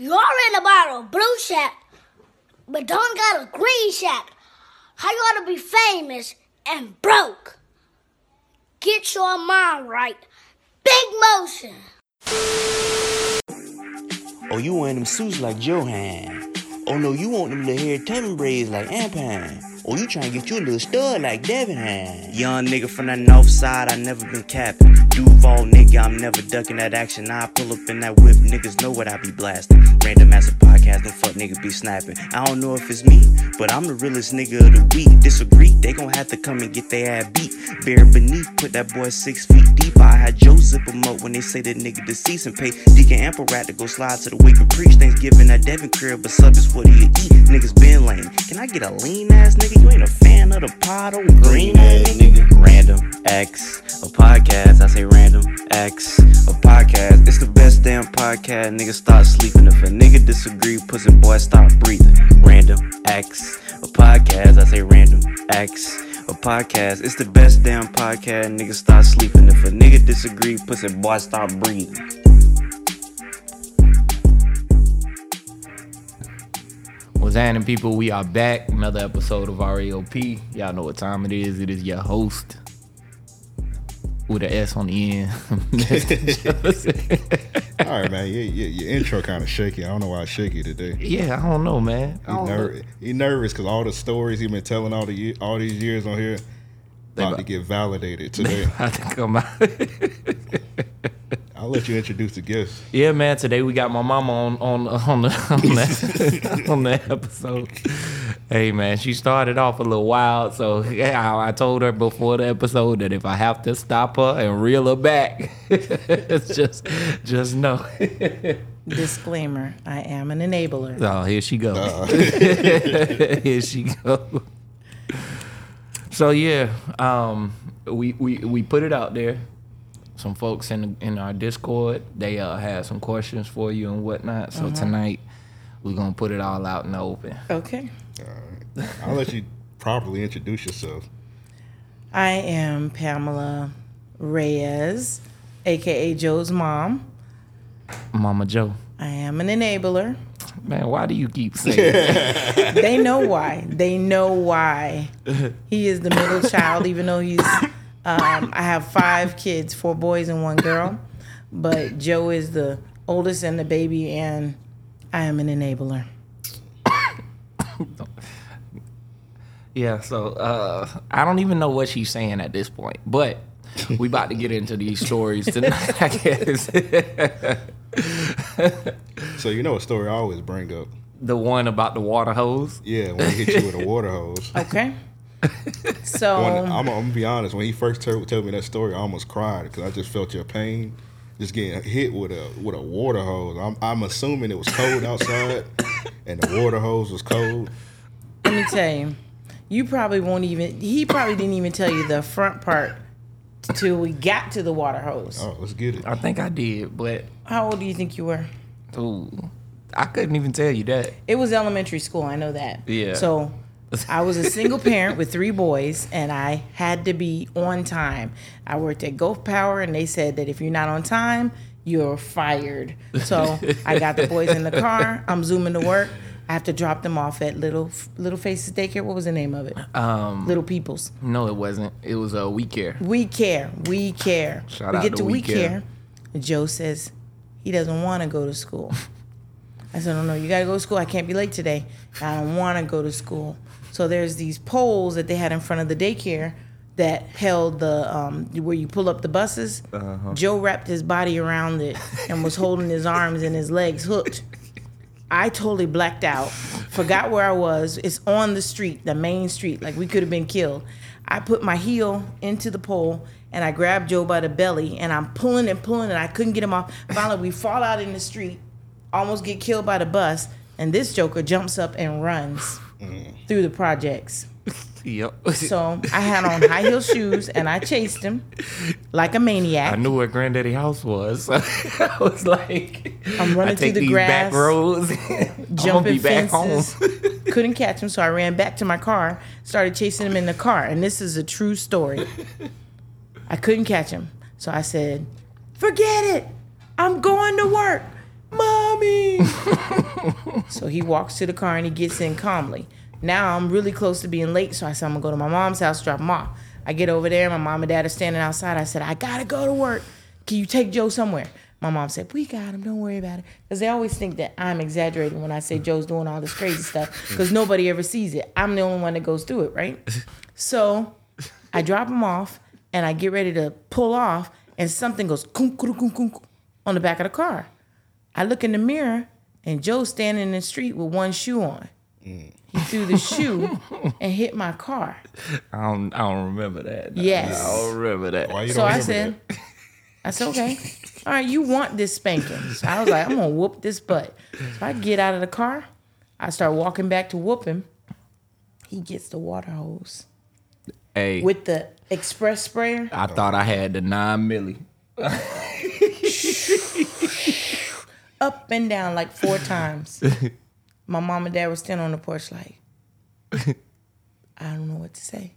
You're in a blue shack, but don't got a green shack. How you to be famous and broke? Get your mind right. Big motion. Oh, you wearing them suits like Johan. Oh no, you want them to hair tubbing braids like Ampan. Oh, you trying to get you a little stud like Devin had. Young nigga from the north side, I never been capping. Duval nigga, I'm never ducking that action. I pull up in that whip, niggas know what I be blasting. Random ass podcast, them fuck niggas be snapping. I don't know if it's me, but I'm the realest nigga of the week. Disagree, they gon' have to come and get their ass beat. Bare beneath, put that boy six feet deep. I had Joe zip him up when they say that nigga deceased and pay Deacon Ample Rat to go slide to the wake and preach. Thanksgiving at Devin crib, but sub is what he eat. Niggas been lame. Can I get a lean ass nigga? You ain't a fan of the pot oh, or green ass nigga? Random X, a podcast. I say random X, a podcast. It's the best damn podcast. Nigga stop sleeping. If a nigga disagree, pussy boy stop breathing. Random X, a podcast. I say random X, a podcast. It's the best damn podcast. Nigga stop sleeping. If a nigga disagree, pussy boy stop breathing. What's happening, people? We are back. Another episode of RAOP. Y'all know what time it is. It is your host with an S on the end. All right, man. Your, your, your intro kind of shaky. I don't know why it's shaky today. yeah, I don't know, man. I He, know. ner- he nervous because all the stories he's been telling all the ye- all these years on here They about about- to get validated today. I think I'm out. I'll let you introduce the guests. yeah, man. Today we got my mama on on on the on the, on the episode. Hey, man, she started off a little wild, so yeah, I, I told her before the episode that if I have to stop her and reel her back, it's just just know. Disclaimer: I am an enabler. Oh, here she go. here she goes. So yeah, um, we, we we put it out there. Some folks in in our Discord, they uh, had some questions for you and whatnot. So tonight, we're gonna put it all out in the open. Okay. I'll let you properly introduce yourself. I am Pamela Reyes, aka Joe's mom. Mama Joe, I am an enabler. man, why do you keep saying? that? They know why. They know why. He is the middle child, even though he's. Um, I have five kids, four boys and one girl, but Joe is the oldest and the baby, and I am an enabler. Yeah, so uh, I don't even know what she's saying at this point, but we about to get into these stories tonight. I guess So you know a story I always bring up. the one about the water hose. Yeah, when he hit you with a water hose. Okay. So When, I'm, I'm gonna be honest. When he first told, told me that story, I almost cried because I just felt your pain, just getting hit with a with a water hose. I'm, I'm assuming it was cold outside, and the water hose was cold. let me tell you, you probably won't even. He probably didn't even tell you the front part till we got to the water hose. Oh, let's get it. I think I did, but How old do you think you were? ooh, I couldn't even tell you that. It was elementary school. I know that. Yeah. So I was a single parent with three boys, and I had to be on time. I worked at Gulf Power, and they said that if you're not on time, you're fired. So I got the boys in the car. I'm zooming to work. I have to drop them off at Little Little Faces Daycare. What was the name of it? Um, Little People's. no, it wasn't. It was a uh, we care. We care. We care. Shout we out get to to We we Care. care. Joe says he doesn't want to go to school. I said, "Oh no, you gotta go to school. I can't be late today. I don't want to go to school." So there's these poles that they had in front of the daycare that held the um, where you pull up the buses. Uh-huh. Joe wrapped his body around it and was holding his arms and his legs hooked. I totally blacked out, forgot where I was. It's on the street, the main street, like we could have been killed. I put my heel into the pole and I grabbed Joe by the belly and I'm pulling and pulling and I couldn't get him off. Finally, we fall out in the street, almost get killed by the bus, and this joker jumps up and runs mm. through the projects. Yep. So I had on high heel shoes and I chased him like a maniac. I knew where Granddaddy house was. I was like, I'm running through the these back grass, roads. Jumping fences. home. Couldn't catch him, so I ran back to my car, started chasing him in the car, and this is a true story. I couldn't catch him, so I said, "Forget it. I'm going to work, mommy." so he walks to the car and he gets in calmly. Now I'm really close to being late, so I said I'm gonna go to my mom's house, drop him off. I get over there, my mom and dad are standing outside. I said, I gotta go to work. Can you take Joe somewhere? My mom said, We got him, don't worry about it. Because they always think that I'm exaggerating when I say Joe's doing all this crazy stuff, because nobody ever sees it. I'm the only one that goes through it, right? So I drop him off and I get ready to pull off, and something goes on the back of the car. I look in the mirror, and Joe's standing in the street with one shoe on. Mm. He threw the shoe and hit my car. I don't, I don't remember that. Yes. I don't remember that. Why you So don't I said, that? I said, okay. All right, you want this spanking. So I was like, I'm gonna whoop this butt. So I get out of the car. I start walking back to whoop him. He gets the water hose Hey, with the express sprayer. I thought I had the nine milli. up and down like four times. My mom and dad were standing on the porch like, I don't know what to say.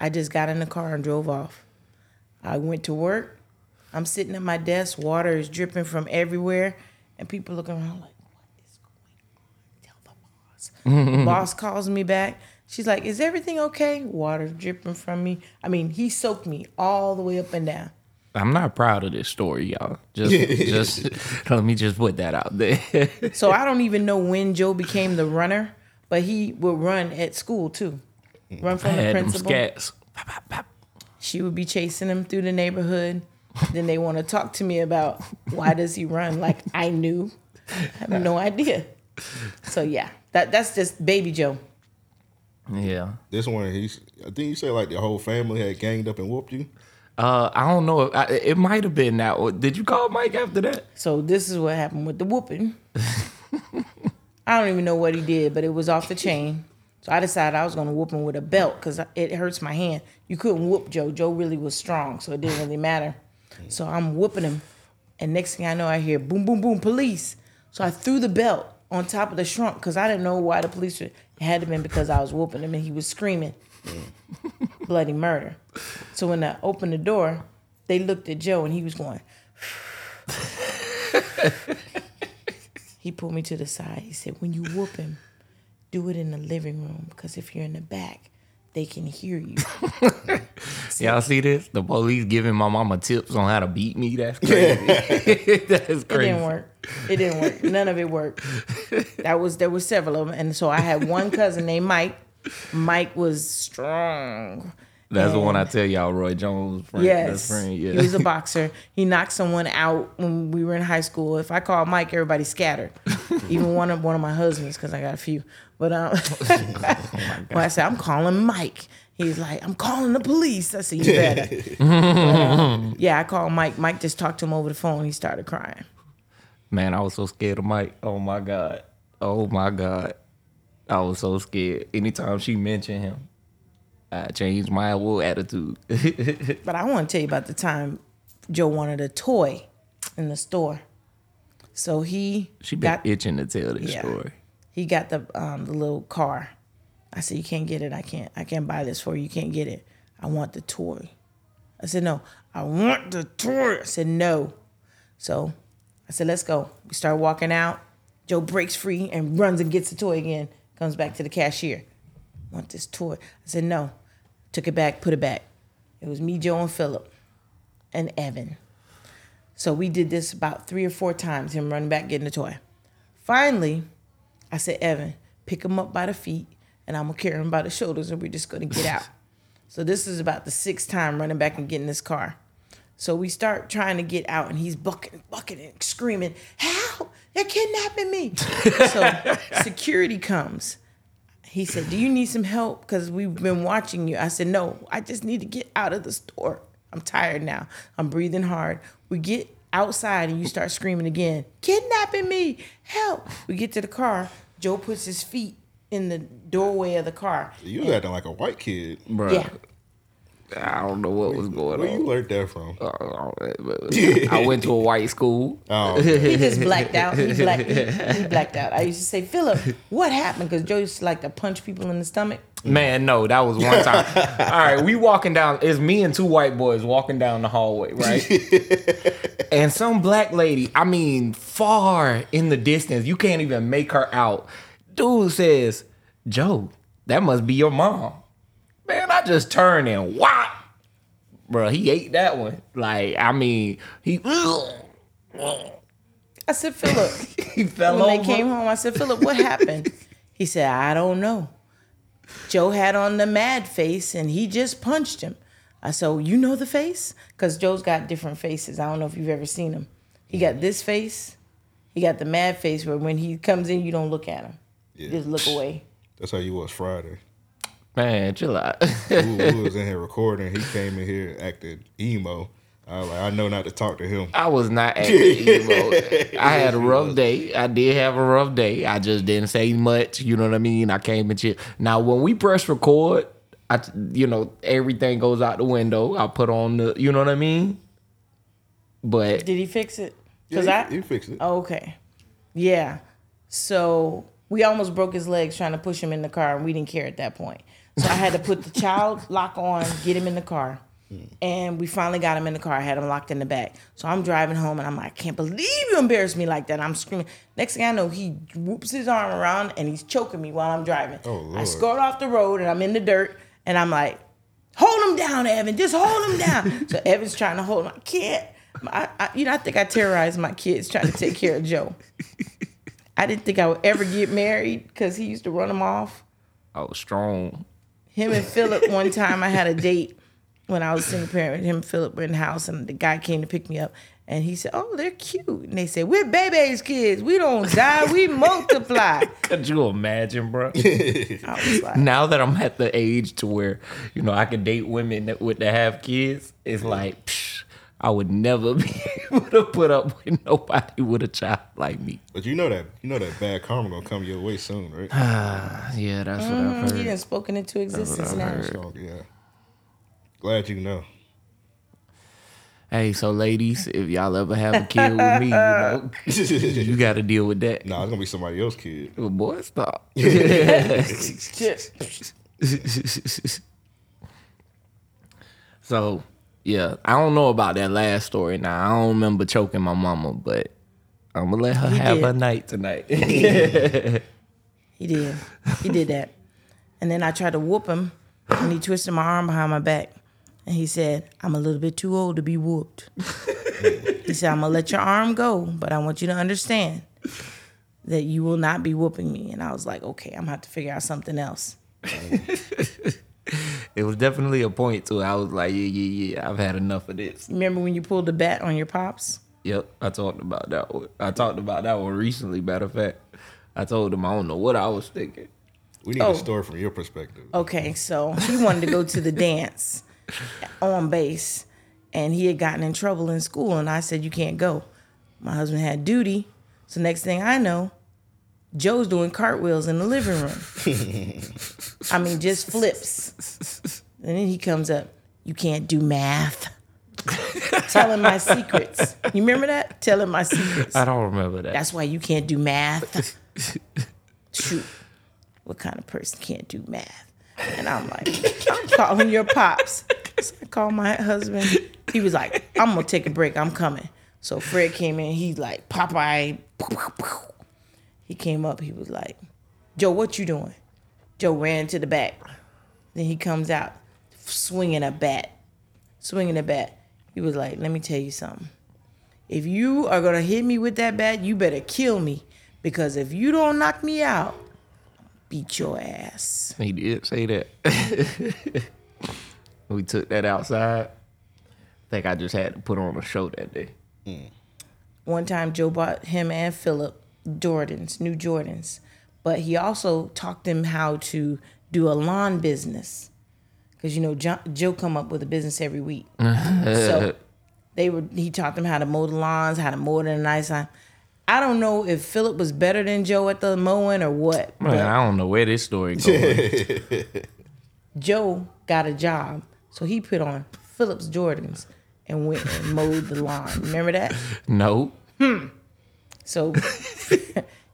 I just got in the car and drove off. I went to work. I'm sitting at my desk. Water is dripping from everywhere, and people looking around like, "What is going on?" Tell the boss. the boss calls me back. She's like, "Is everything okay?" Water dripping from me. I mean, he soaked me all the way up and down. I'm not proud of this story, y'all. Just, just let me just put that out there. So I don't even know when Joe became the runner, but he would run at school too. Run I from the had them principal. scats. Pop, pop, pop. She would be chasing him through the neighborhood. then they want to talk to me about why does he run? Like I knew. I have no idea. So yeah, that that's just baby Joe. Yeah. This one, he's. I think you said like the whole family had ganged up and whooped you. Uh, I don't know. I, it might have been that. one. Did you call Mike after that? So this is what happened with the whooping. I don't even know what he did, but it was off the chain. So I decided I was gonna whoop him with a belt because it hurts my hand. You couldn't whoop Joe. Joe really was strong, so it didn't really matter. So I'm whooping him, and next thing I know, I hear boom, boom, boom, police. So I threw the belt on top of the shrunk because I didn't know why the police. Were, it had to been because I was whooping him and he was screaming bloody murder. So when I opened the door, they looked at Joe and he was going. he pulled me to the side. He said, "When you whoop him, do it in the living room because if you're in the back, they can hear you." Y'all see this? The police giving my mama tips on how to beat me. That's crazy. That's crazy. It didn't work. It didn't work. None of it worked. That was there were several of them, and so I had one cousin named Mike. Mike was strong. That's the one I tell y'all, Roy Jones' friend. Yes, friend. Yeah. he was a boxer. He knocked someone out when we were in high school. If I called Mike, everybody scattered. Even one of one of my husbands, because I got a few. But um, when I said I'm calling Mike, he's like, I'm calling the police. I said, you better. But, um, yeah, I called Mike. Mike just talked to him over the phone. He started crying. Man, I was so scared of Mike. Oh my God. Oh my God. I was so scared. Anytime she mentioned him, I changed my whole attitude. But I want to tell you about the time Joe wanted a toy in the store. So he she been got itching to tell this Yeah. story. he got the um, the little car. I said, "You can't get it. I can't. I can't buy this for you. You can't get it. I want the toy." I said, "No, I want the toy." I said, "No." So I said, "Let's go." We start walking out. Joe breaks free and runs and gets the toy again. Comes back to the cashier. Want this toy? I said, "No." Took it back. Put it back. It was me, Joe, and Philip, and Evan. So we did this about three or four times. Him running back getting the toy. Finally, I said, Evan, pick him up by the feet, and I'm gonna carry him by the shoulders, and we're just gonna get out. so this is about the sixth time running back and getting this car. So we start trying to get out, and he's bucking, bucking, and screaming, "Help! They're kidnapping me!" so security comes. He said, "Do you need some help? Because we've been watching you." I said, "No, I just need to get out of the store. I'm tired now. I'm breathing hard." We get outside, and you start screaming again, "Kidnapping me! Help!" We get to the car. Joe puts his feet in the doorway of the car. You was acting like a white kid. Bruh. Yeah. I don't know what was going on. Where you on. learned that from? Uh, uh, uh I went to a white school. Oh, okay. He just blacked out. He blacked, he, he blacked out. I used to say, Philip, what happened? Because Joe used to like to punch people in the stomach. Mm. Man, no, that was one time. All right, we walking down. It's me and two white boys walking down the hallway, right? and some black lady, I mean, far in the distance, you can't even make her out. Dude says, "Joe, that must be your mom." Man, I just turned and whop, bro. He ate that one. Like, I mean, he I said, Philip, he fell when over. they came home, I said, Philip, what happened? He said, I don't know. Joe had on the mad face and he just punched him. I said, you know the face? Because Joe's got different faces. I don't know if you've ever seen him. He got mm-hmm. this face. He got the mad face where when he comes in, you don't look at him. You just look away. That's how you was Friday. Man, chill out. we, we was in here recording. He came in here acted emo. I was like, I know not to talk to him. I was not acting emo. I had a rough day. I did have a rough day. I just didn't say much. You know what I mean? I came and chill. Now, when we press record, I, you know, everything goes out the window. I put on the, you know what I mean? But Did he fix it? Yeah, Because he, I. he fixed it. Oh, okay. Yeah. So we almost broke his legs trying to push him in the car, and we didn't care at that point. So I had to put the child lock on, get him in the car. And we finally got him in the car. I had him locked in the back. So I'm driving home and I'm like, I can't believe you embarrassed me like that. I'm screaming. Next thing I know, he whoops his arm around and he's choking me while I'm driving. Oh, Lord. I Lord. scored off the road and I'm in the dirt and I'm like, hold him down, Evan. Just hold him down. so Evan's trying to hold him. I can't. I, I, you know, I think I terrorized my kids trying to take care of Joe. I didn't think I would ever get married because he used to run them off. I was strong. Him and Philip, one time I had a date when I was single parent. Him and Philip were in the house and the guy came to pick me up. And he said, Oh, they're cute. And they said, We're baby's kids. We don't die, we multiply. Could you imagine, bro? I was like, now that I'm at the age to where, you know, I can date women that would that have kids, it's like, psh, I would never be able to put up with nobody with a child like me. But you know that you know that bad karma gonna come your way soon, right? Yeah, that's what I've Mm, heard. he done spoken into existence now. So, yeah. Glad you know. Hey, so ladies, if y'all ever have a kid with me, you know, you got to deal with that. Nah, it's gonna be somebody else's kid. Well, boy, stop. so, yeah, I don't know about that last story. Now, I don't remember choking my mama, but I'm gonna let her have did. her night tonight. He did. He did that. And then I tried to whoop him, and he twisted my arm behind my back. And he said, I'm a little bit too old to be whooped. he said, I'm to let your arm go, but I want you to understand that you will not be whooping me. And I was like, okay, I'm to have to figure out something else. it was definitely a point to it. I was like, yeah, yeah, yeah, I've had enough of this. Remember when you pulled the bat on your pops? Yep, I talked about that one. I talked about that one recently, matter of fact. I told him I don't know what I was thinking. We need Oh. a story from your perspective. Okay, so he wanted to go to the dance on base, and he had gotten in trouble in school, and I said, You can't go. My husband had duty. So next thing I know, Joe's doing cartwheels in the living room. I mean, just flips. And then he comes up, You can't do math. Telling my secrets. You remember that? Telling my secrets. I don't remember that. That's why you can't do math. Shoot. What kind of person can't do math? And I'm like, I'm calling your pops. So I called my husband. He was like, I'm gonna take a break. I'm coming. So Fred came in. He's like, Popeye. He came up. He was like, Joe, what you doing? Joe ran to the back. Then he comes out swinging a bat, swinging a bat. He was like, let me tell you something if you are gonna hit me with that bat, you better kill me. Because if you don't knock me out, beat your ass. He did say that. we took that outside. I think I just had to put on a show that day. Mm. One time Joe bought him and Philip Jordans, new Jordans. But he also taught them how to do a lawn business. Cause you know Jo- Joe come up with a business every week. so they were he taught them how to mow the lawns, how to mow it in a nice line. I don't know if Philip was better than Joe at the mowing or what. Man, I don't know where this story going. Joe got a job So he put on Philip's Jordans and went and mowed the lawn. Remember that? No. Hmm. So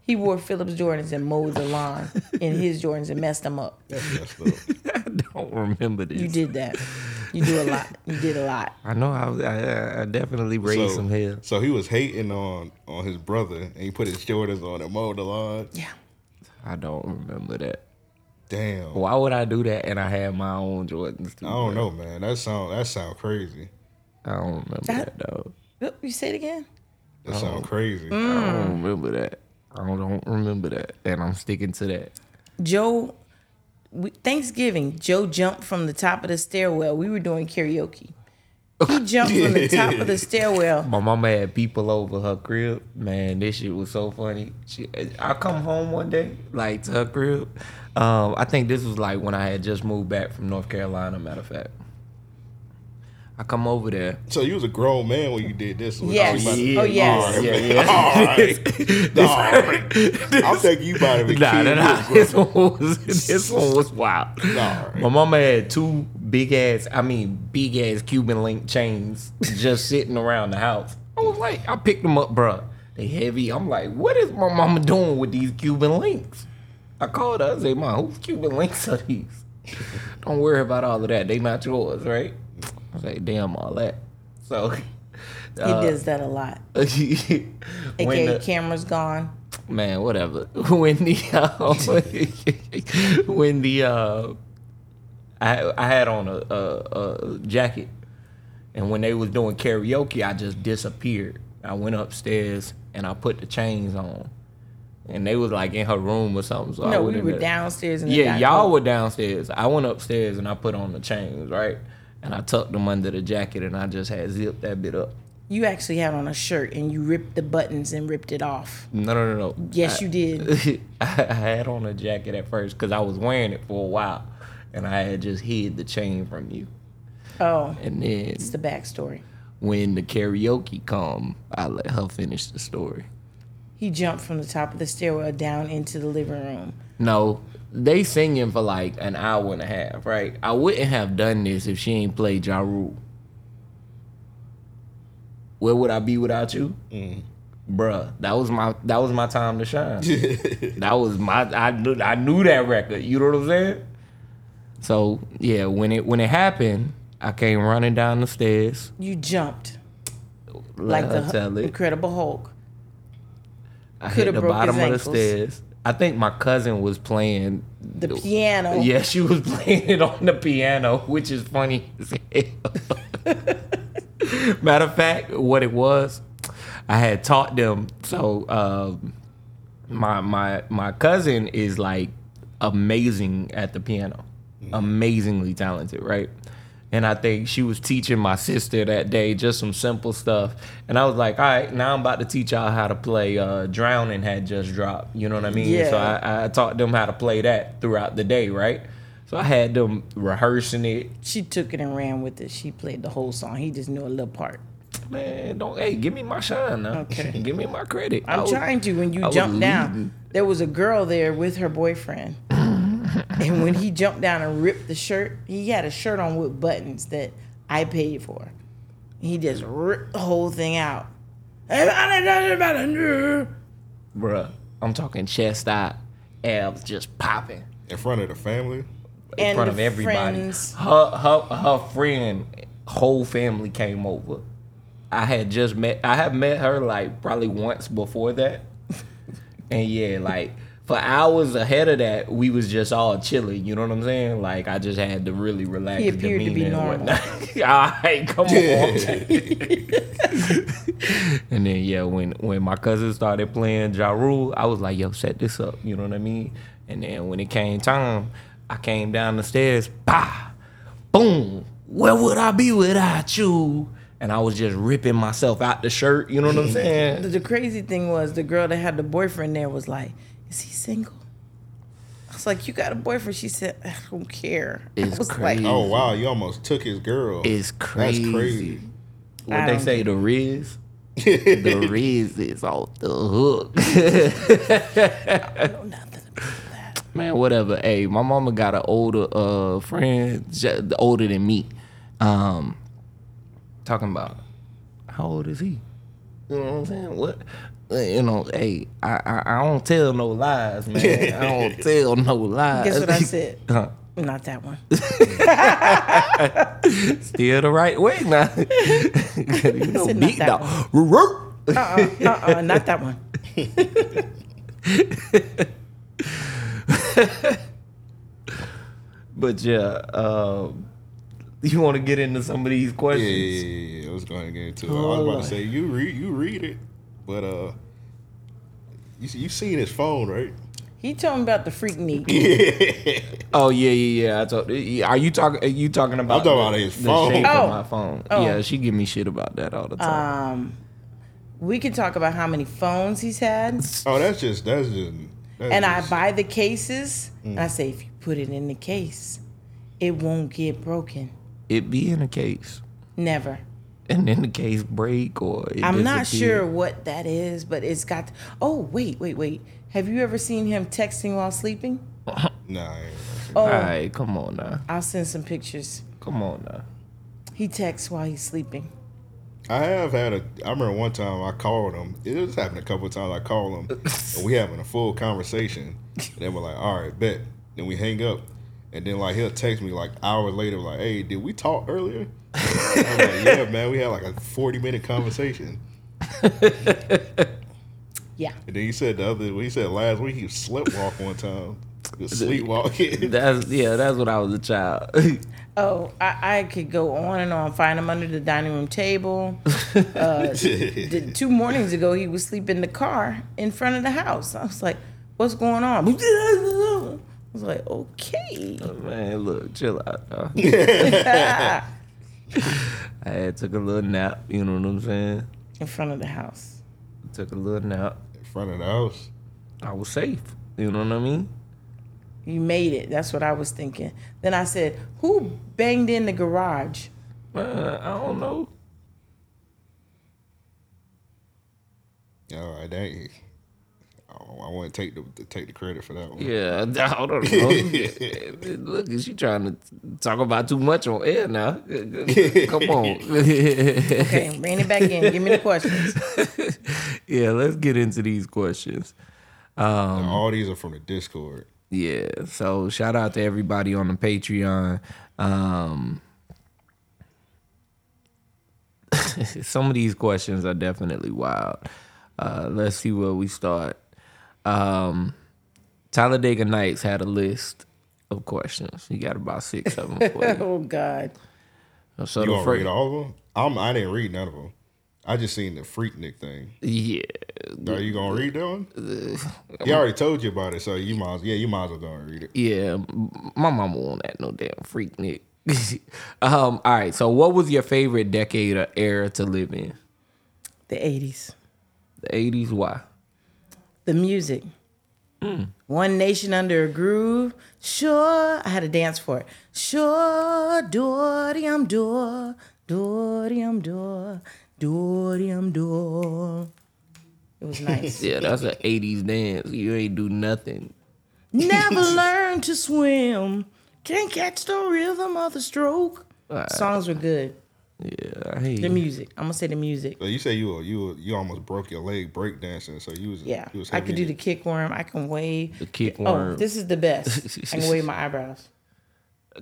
he wore Philip's Jordans and mowed the lawn in his Jordans and messed them up. That's messed up. I don't remember this. You did that. You do a lot. You did a lot. I know I, I, I definitely raised some hell. so he was hating on on his brother, and he put his Jordans on and mowed the lawn. Yeah. I don't remember that. Damn. Why would I do that and I had my own Jordans too? I don't bro? know, man. That sound that sound crazy. I don't remember That- that, though. Oh, you say it again? That sound oh. crazy. Mm. I don't remember that. I don't, remember that. And I'm sticking to that. Joe, we, Thanksgiving, Joe jumped from the top of the stairwell. We were doing karaoke. He jumped from the top of the stairwell. My mama had people over her crib. Man, this shit was so funny. She, I come home one day, like to her crib. Um, I think this was like when I had just moved back from North Carolina. Matter of fact, I come over there. So you was a grown man when you did this. one. Yes. I was Oh, oh yes. All right, Yeah, yeah. All right. All right. I'm thinking you about to be Nah, kid. nah, nah. was grown. This one was this one was wild. right. My mama had two big ass, I mean big ass Cuban link chains just sitting around the house. I was like, I picked them up, bruh. They heavy. I'm like, what is my mama doing with these Cuban links? I called her. I said, Mom, whose Cuban links are these? Don't worry about all of that. They not yours, right? I was like, damn, all that. So, He uh, does that a lot. when AKA the- camera's gone. man, whatever. When the uh, when the uh, I I had on a, a, a jacket, and when they was doing karaoke, I just disappeared. I went upstairs and I put the chains on, and they was like in her room or something. So No, we were there. downstairs Yeah, y'all room. were downstairs. I went upstairs and I put on the chains, right? And I tucked them under the jacket and I just had zipped that bit up. You actually had on a shirt and you ripped the buttons and ripped it off. No, no, no, no. Yes, you did. I had on a jacket at first because I was wearing it for a while, and I had just hid the chain from you. Oh, And then it's the backstory. when the karaoke come, I let her finish the story. He jumped from the top of the stairwell down into the living room. No, they singing for like an hour and a half, right? I wouldn't have done this if she ain't played Ja Rule. Where would I be without you? Mm. Bruh, that was my that was my time to shine. that was my I knew I knew that record. You know what I'm saying? So yeah, when it when it happened, I came running down the stairs. You jumped Let like her the tell it. Incredible Hulk. I coulda hit the broke bottom of the stairs. I think my cousin was playing The piano. Yeah, she was playing it on the piano, which is funny as hell. Matter of fact, what it was, I had taught them. So um, my my my cousin is like amazing at the piano, amazingly talented, right? And I think she was teaching my sister that day just some simple stuff. And I was like, all right, now I'm about to teach y'all how to play uh, Drowning had just dropped. You know what I mean? So Yeah. I, I taught them how to play that throughout the day, right? So I had them rehearsing it. She took it and ran with it. She played the whole song. He just knew a little part. Man, don't hey, give me my shine now. Okay. give me my credit. I'm was- trying to. When you I jumped down, there was a girl there with her boyfriend. and when he jumped down and ripped the shirt, he had a shirt on with buttons that I paid for. He just ripped the whole thing out. Bruh, I'm talking chest out, abs just popping. in front of the family. in And front of everybody. friends. Her her her friend, whole family came over. I had just met. I have met her like probably once before that, and yeah, like for hours ahead of that, we was just all chilling. You know what I'm saying? Like I just had to really relax. He appeared to be normal. all right, come on. and then yeah, when when my cousin started playing Ja Rule, I was like, yo, set this up. You know what I mean? And then when it came time, I came down the stairs, bah, boom. Where would I be without you? And I was just ripping myself out the shirt. You know what I'm saying? the crazy thing was the girl that had the boyfriend there was like, "Is he single?" I was like, "You got a boyfriend?" She said, "I don't care." It's I was crazy. Oh wow, you almost took his girl. It's crazy. That's crazy. What they don't say, the Riz. the Riz is off the hook. like, "No, nothing about that." Man, whatever. Hey, my mama got an older uh friend, older than me. Um, talking about how old is he? You know what I'm saying? What? Uh, You know, hey, I I, I don't tell no lies, man. I don't tell no lies. Guess what I said? Huh. Not that one. Still the right way now. you know, not beat that dog. Uh-uh, uh-uh, not that one. But yeah, um, you want to get into some of these Yeah, questions? yeah, yeah, yeah. I was going to get into it. I Oh, was about Lord. to say you read you read it, but uh, you see- you seen his phone right? He told me about the Freaknik. Oh yeah, yeah, yeah. I told. yeah, Are you talking? Are you talking about? I'm talking about the- his the phone. shape Oh. of my phone. Oh. Yeah, she give me shit about that all the time. Um, we can talk about how many phones he's had, Oh, that's just that's just. That's and I buy the cases. And I say, if you put it in the case, it won't get broken. it be in a case, Never. And then the case break or. It I'm not sure what that is, but it's got. Oh wait, wait, wait. Have you ever seen him texting while sleeping? Nah, I Oh, All right, come on now, I'll send some pictures. come on now. He texts while he's sleeping. I have had a. I remember one time I called him. It was happened a couple of times. I called him, and we having a full conversation. And then we're like, "All right, bet." Then we hang up, and then like he'll text me like hours later, like, "Hey, did we talk earlier?" I'm like, "Yeah, man, we had like a forty minute conversation." Yeah. And then he said the other. He said last week he sleptwalk one time. He was sleepwalking. That's yeah. That's when I was a child. Oh, I, I could go on and on. Find him under the dining room table. Uh, the, two mornings ago, he was sleeping in the car in front of the house. I was like, "What's going on?" I was like, "Okay." Man, look, chill out. Dog. I had took a little nap. You know what I'm saying? In front of the house. Took a little nap. in front of the house. I was safe. You know what I mean? You made it. That's what I was thinking. Then I said, "Who banged in the garage?" Uh, I don't know. All right, that. I want to take the take the credit for that one. Yeah, I don't know. Look, is she trying to talk about too much on air now? Come on. Okay, rein it back in. Give me the questions. yeah, let's get into these questions. Um, All these are from the Discord. Yeah, so shout out to everybody on the Patreon. Um, some of these questions are definitely wild. Uh, let's see where we start. Um, Talladega Nights had a list of questions. You got about six of them for you. Oh God. So You the gonna first, read all of them? I'm, I didn't read none of them. I just seen the Freaknik thing. yeah, Are you gonna read that one? He already told you about it, so you might. Yeah, you might as well go and read it. yeah. My mama won't that no damn Freaknik. um, all right. So, what was your favorite decade or era to live in? The '80s. The eighties. Why? The music. Mm. One Nation Under a Groove. Sure, I had to dance for it. Sure, Dorium door, Dorium door, Dorium door. It was nice. Yeah, that's an '80s dance. You ain't do nothing. Never learned to swim. Can't catch the rhythm of the stroke. Songs were good. Yeah, I hate The you. music. I'm gonna say the music. So you say you were, you were, you almost broke your leg breakdancing. So you was Yeah, You was I could do the kick worm. I can wave. The kick Oh, this is the best. I can wave my eyebrows.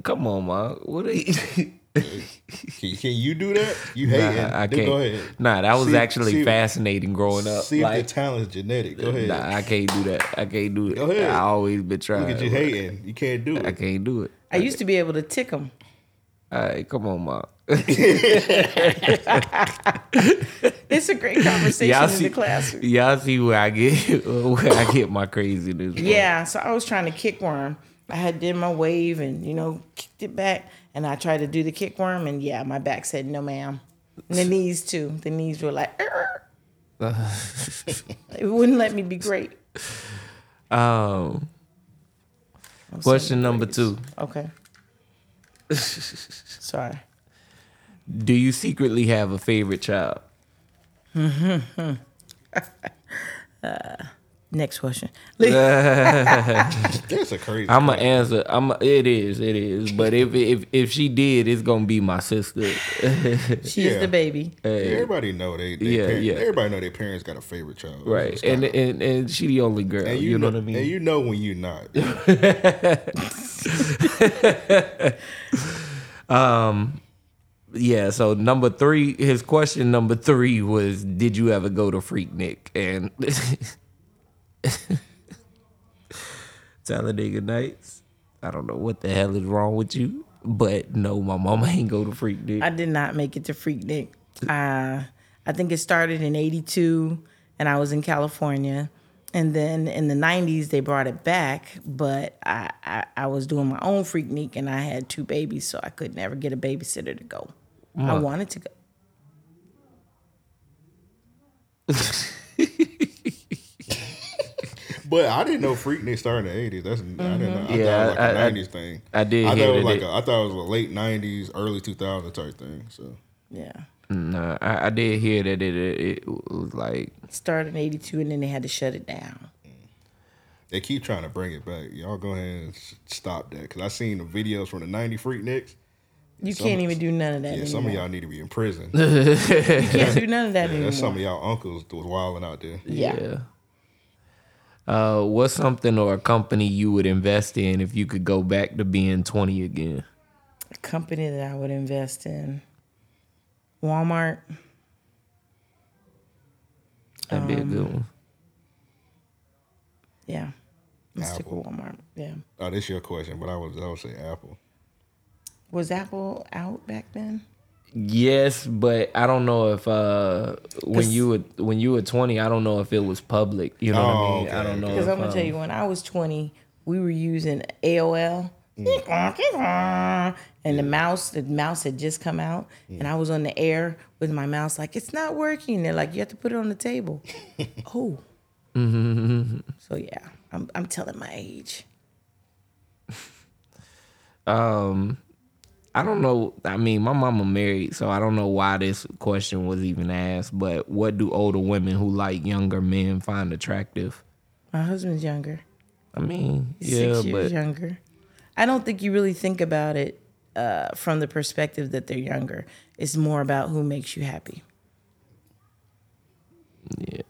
Come on, man. What are you? Can, can you do that? You hate it? I Then can't. Go ahead. Nah, that was See- actually see- fascinating growing up. See if Like, the talent's genetic. Go ahead. nah, I can't do that. I can't do it. Go ahead. I always been trying. Look at you but hating. You can't do it. I can't do it. I used to be able to tick them. All right, come on, man. It's a great conversation Y'all in see, the classroom. y'all see where I get where I get my craziness. from. Yeah, so I was trying to kick worm. I had did my wave and you know kicked it back, and I tried to do the kick worm, and yeah, my back said no, ma'am. And the knees too. The knees were like, it wouldn't let me be great. Um, question number two: Okay. Sorry. Do you secretly have a favorite child? Mm-hmm. Uh, Next question. That's a crazy. I'm gonna answer. I'm. A, it is. It is. But if if if she did, it's gonna be my sister. She's Yeah. the baby. Yeah, everybody know they. they Yeah, parent- yeah. Everybody know their parents got a favorite child. right. It's And, and and she the only girl. and you, know, what I And mean. you know when you're not. um. yeah. So number three, his question number three was, "Did you ever go to Freaknik?" And Talladega Nights. I don't know what the hell is wrong with you, but no, my mama ain't go to Freak Freaknik. I did not make it to Freaknik. Uh, I think it started in '82, and I was in California. And then in the '90s, they brought it back, but I, I, I was doing my own Freak Freaknik, and I had two babies, so I could never get a babysitter to go. I wanted to go. But I didn't know Freaknik started in the 80s. That's I didn't know. I Yeah, thought it was like I- I- a 90s thing. I did I hear thought it was that like it- a, I thought it was a late 90s, early 2000 type thing. So Yeah, No, I, I did hear that it, it, it was like started in '82, and then they had to shut it down. they keep trying to bring it back. Y'all go ahead and stop that because I seen the videos from the 90 Freakniks. You Some- can't even do none of that Yeah, anymore. some of y'all need to be in prison. you can't do none of that anymore. That's some of y'all uncles was wilding out there. yeah. Yeah. Uh, what's something or a company you would invest in if you could go back to being 20 again? A company that I would invest in. Walmart. That'd be a good Um, one. Yeah. Let's stick Apple. with Walmart. Yeah. Oh, this your question, but I was I would say Apple. Was Apple out back then? Yes, but I don't know if uh, when 'Cause- you were when you were 20, I don't know if it was public. You know what I Oh, mean? I don't know. Because I'm gonna um, tell you, when I was 20, we were using AOL. And the mouse, the mouse had just come out, and I was on the air with my mouse, like it's not working. They're like, you have to put it on the table. oh, so yeah, I'm I'm telling my age. Um, I don't know. I mean, my mama married, so I don't know why this question was even asked. But what do older women who like younger men find attractive? My husband's younger. I mean, He's yeah, six years but younger. I don't think you really think about it uh, from the perspective that they're younger. It's more about who makes you happy. yeah,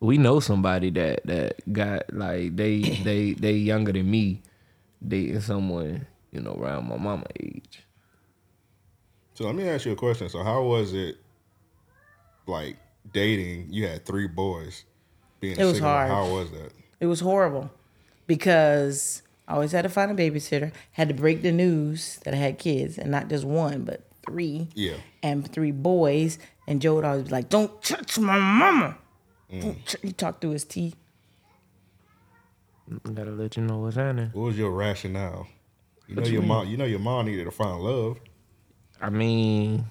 we know somebody that that got like they they they younger than me, dating someone you know around my mama age. So let me ask you a question. So how was it like dating? You had three boys. Being It was single, hard. How was that? It was horrible because I always had to find a babysitter. Had to break the news that I had kids, and not just one, but three. Yeah. And three boys. And Joe would always be like, "Don't touch my mama." Mm. Don't tou-" He talked through his teeth. Gotta let you know what's happening. What was your rationale? You know What you your mean? mom. You know your mom needed to find love. I mean,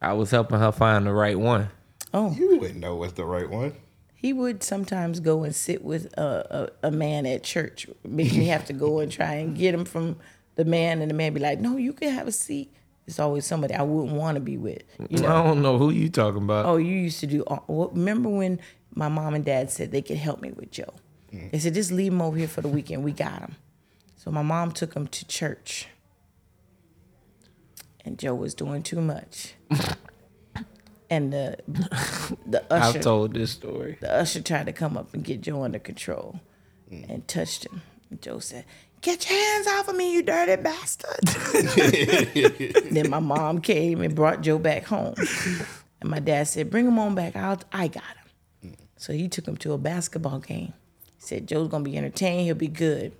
I was helping her find the right one. Oh, You wouldn't know what's the right one. he would sometimes go and sit with a, a, a man at church, make me have to go and try and get him from the man, and the man be like, "No, you can have a seat." It's always somebody I wouldn't want to be with. You know. I don't know who you talking about. Oh, you used to do. well, Remember when my mom and dad said they could help me with Joe? Mm. They said just leave him over here for the weekend. We got him. So my mom took him to church, and Joe was doing too much. and the the usher I've told this story. the usher tried to come up and get Joe under control, mm. and touched him. And Joe said, "Get your hands off of me, you dirty bastard!" then my mom came and brought Joe back home, and my dad said, "Bring him on back. I'll, I got him." Mm. So he took him to a basketball game. He said, "Joe's gonna be entertained. He'll be good."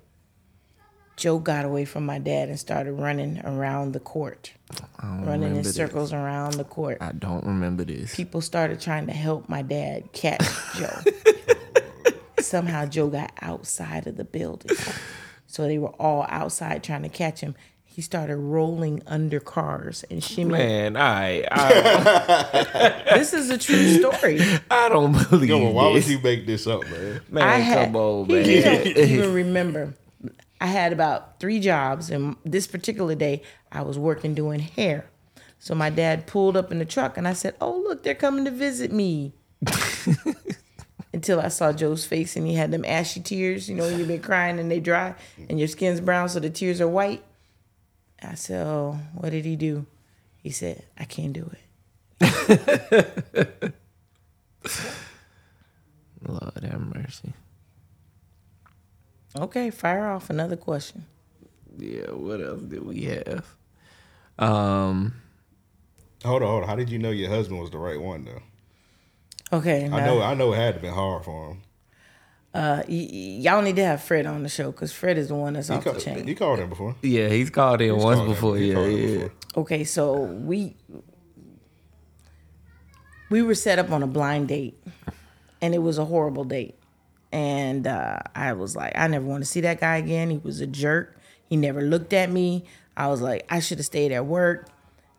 Joe got away from my dad and started running around the court, running in remember this. circles around the court I don't remember this. people started trying to help my dad catch Joe. Somehow Joe got outside of the building. So they were all outside trying to catch him. He started rolling under cars and shimmying. Man, I I, This is a true story. I don't believe Yo, well, why would this. you make this up, man? Man, I had, come on, he- man. he don't even remember. I had about three jobs, and this particular day I was working doing hair. So my dad pulled up in the truck, and I said, "Oh, look, they're coming to visit me." until I saw Joe's face and he had them ashy tears. You know, you've been crying and they dry and your skin's brown, so the tears are white. I said, Oh, what did he do? He said, I can't do it. Lord have mercy. Okay, fire off another question. Yeah, what else did we have? Um, Hold on, hold on. How did you know your husband was the right one though? Okay, I know, I know it had to been hard for him. uh, y- y- y'all need to have Fred on the show because Fred is the one that's You, off the called, chain. you called him before. yeah, he's called in He's once called before. he Yeah, yeah. before. Okay, so we we were set up on a blind date, and it was a horrible date. And uh, I was like, I never want to see that guy again. He was a jerk. He never looked at me. I was like, I should have stayed at work.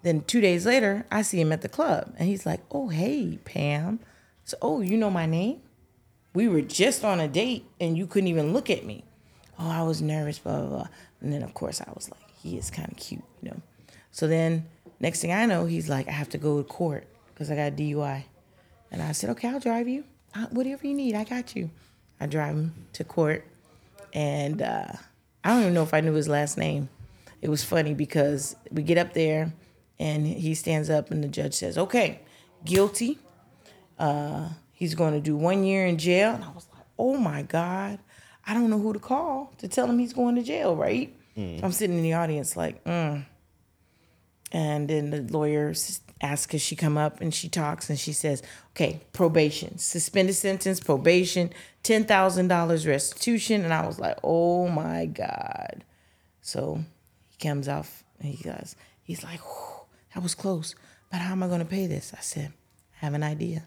Then two days later, I see him at the club, and he's like, "Oh, hey, Pam. So, oh, you know my name? We were just on a date, and you couldn't even look at me. Oh, I was nervous, blah blah blah. And then of course I was like, he is kind of cute, you know. So then next thing I know, he's like, I have to go to court because I got a DUI. And I said, okay, I'll drive you. Whatever you need, I got you. I drive him to court, and uh, I don't even know if I knew his last name. It was funny because we get up there, and he stands up, and the judge says, okay, guilty. Uh, he's going to do one year in jail. And I was like, oh my God, I don't know who to call to tell him he's going to jail, right? So I'm sitting in the audience like, mm. And then the lawyer asks, Could she come up? And she talks and she says, Okay, probation, suspended sentence, probation, $10,000 restitution. And I was like, Oh my God. So he comes off and he goes, He's like, "Whew, That was close. But how am I going to pay this? I said, I have an idea.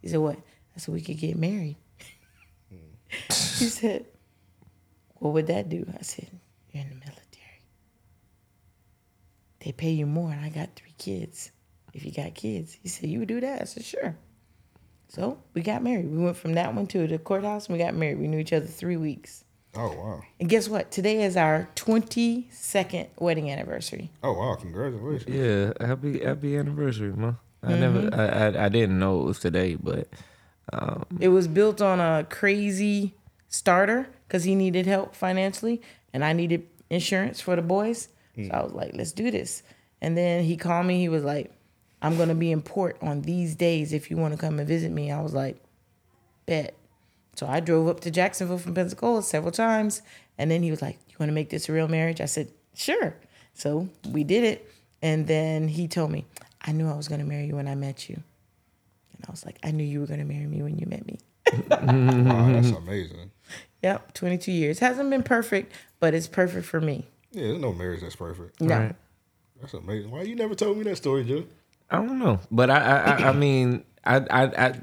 He said, What? I said, We could get married. he said, What would that do? I said, You're in the military. They pay you more, and I got three kids. If you got kids, he said, You would do that? I said, Sure. So we got married. We went from that one to the courthouse and we got married. We knew each other three weeks. Oh wow. And guess what? Today is our 22nd wedding anniversary. Oh wow. Congratulations. Yeah, happy happy anniversary, ma. I mm-hmm. never, I, I, I didn't know it was today, but um, It was built on a crazy starter because he needed help financially and I needed insurance for the boys. So mm. I was like, let's do this. And then he called me. He was like, I'm going to be in port on these days if you want to come and visit me. I was like, bet. So I drove up to Jacksonville from Pensacola several times. And then he was like, You want to make this a real marriage? I said, Sure. So we did it. And then he told me, I knew I was going to marry you when I met you. And I was like, I knew you were going to marry me when you met me. Wow, that's amazing. Yep, 22 years. Hasn't been perfect, but it's perfect for me. Yeah, there's no marriage that's perfect. No. Right. That's amazing. Why you never told me that story, Joe? I don't know. But I, I, I, I mean, I, I, I,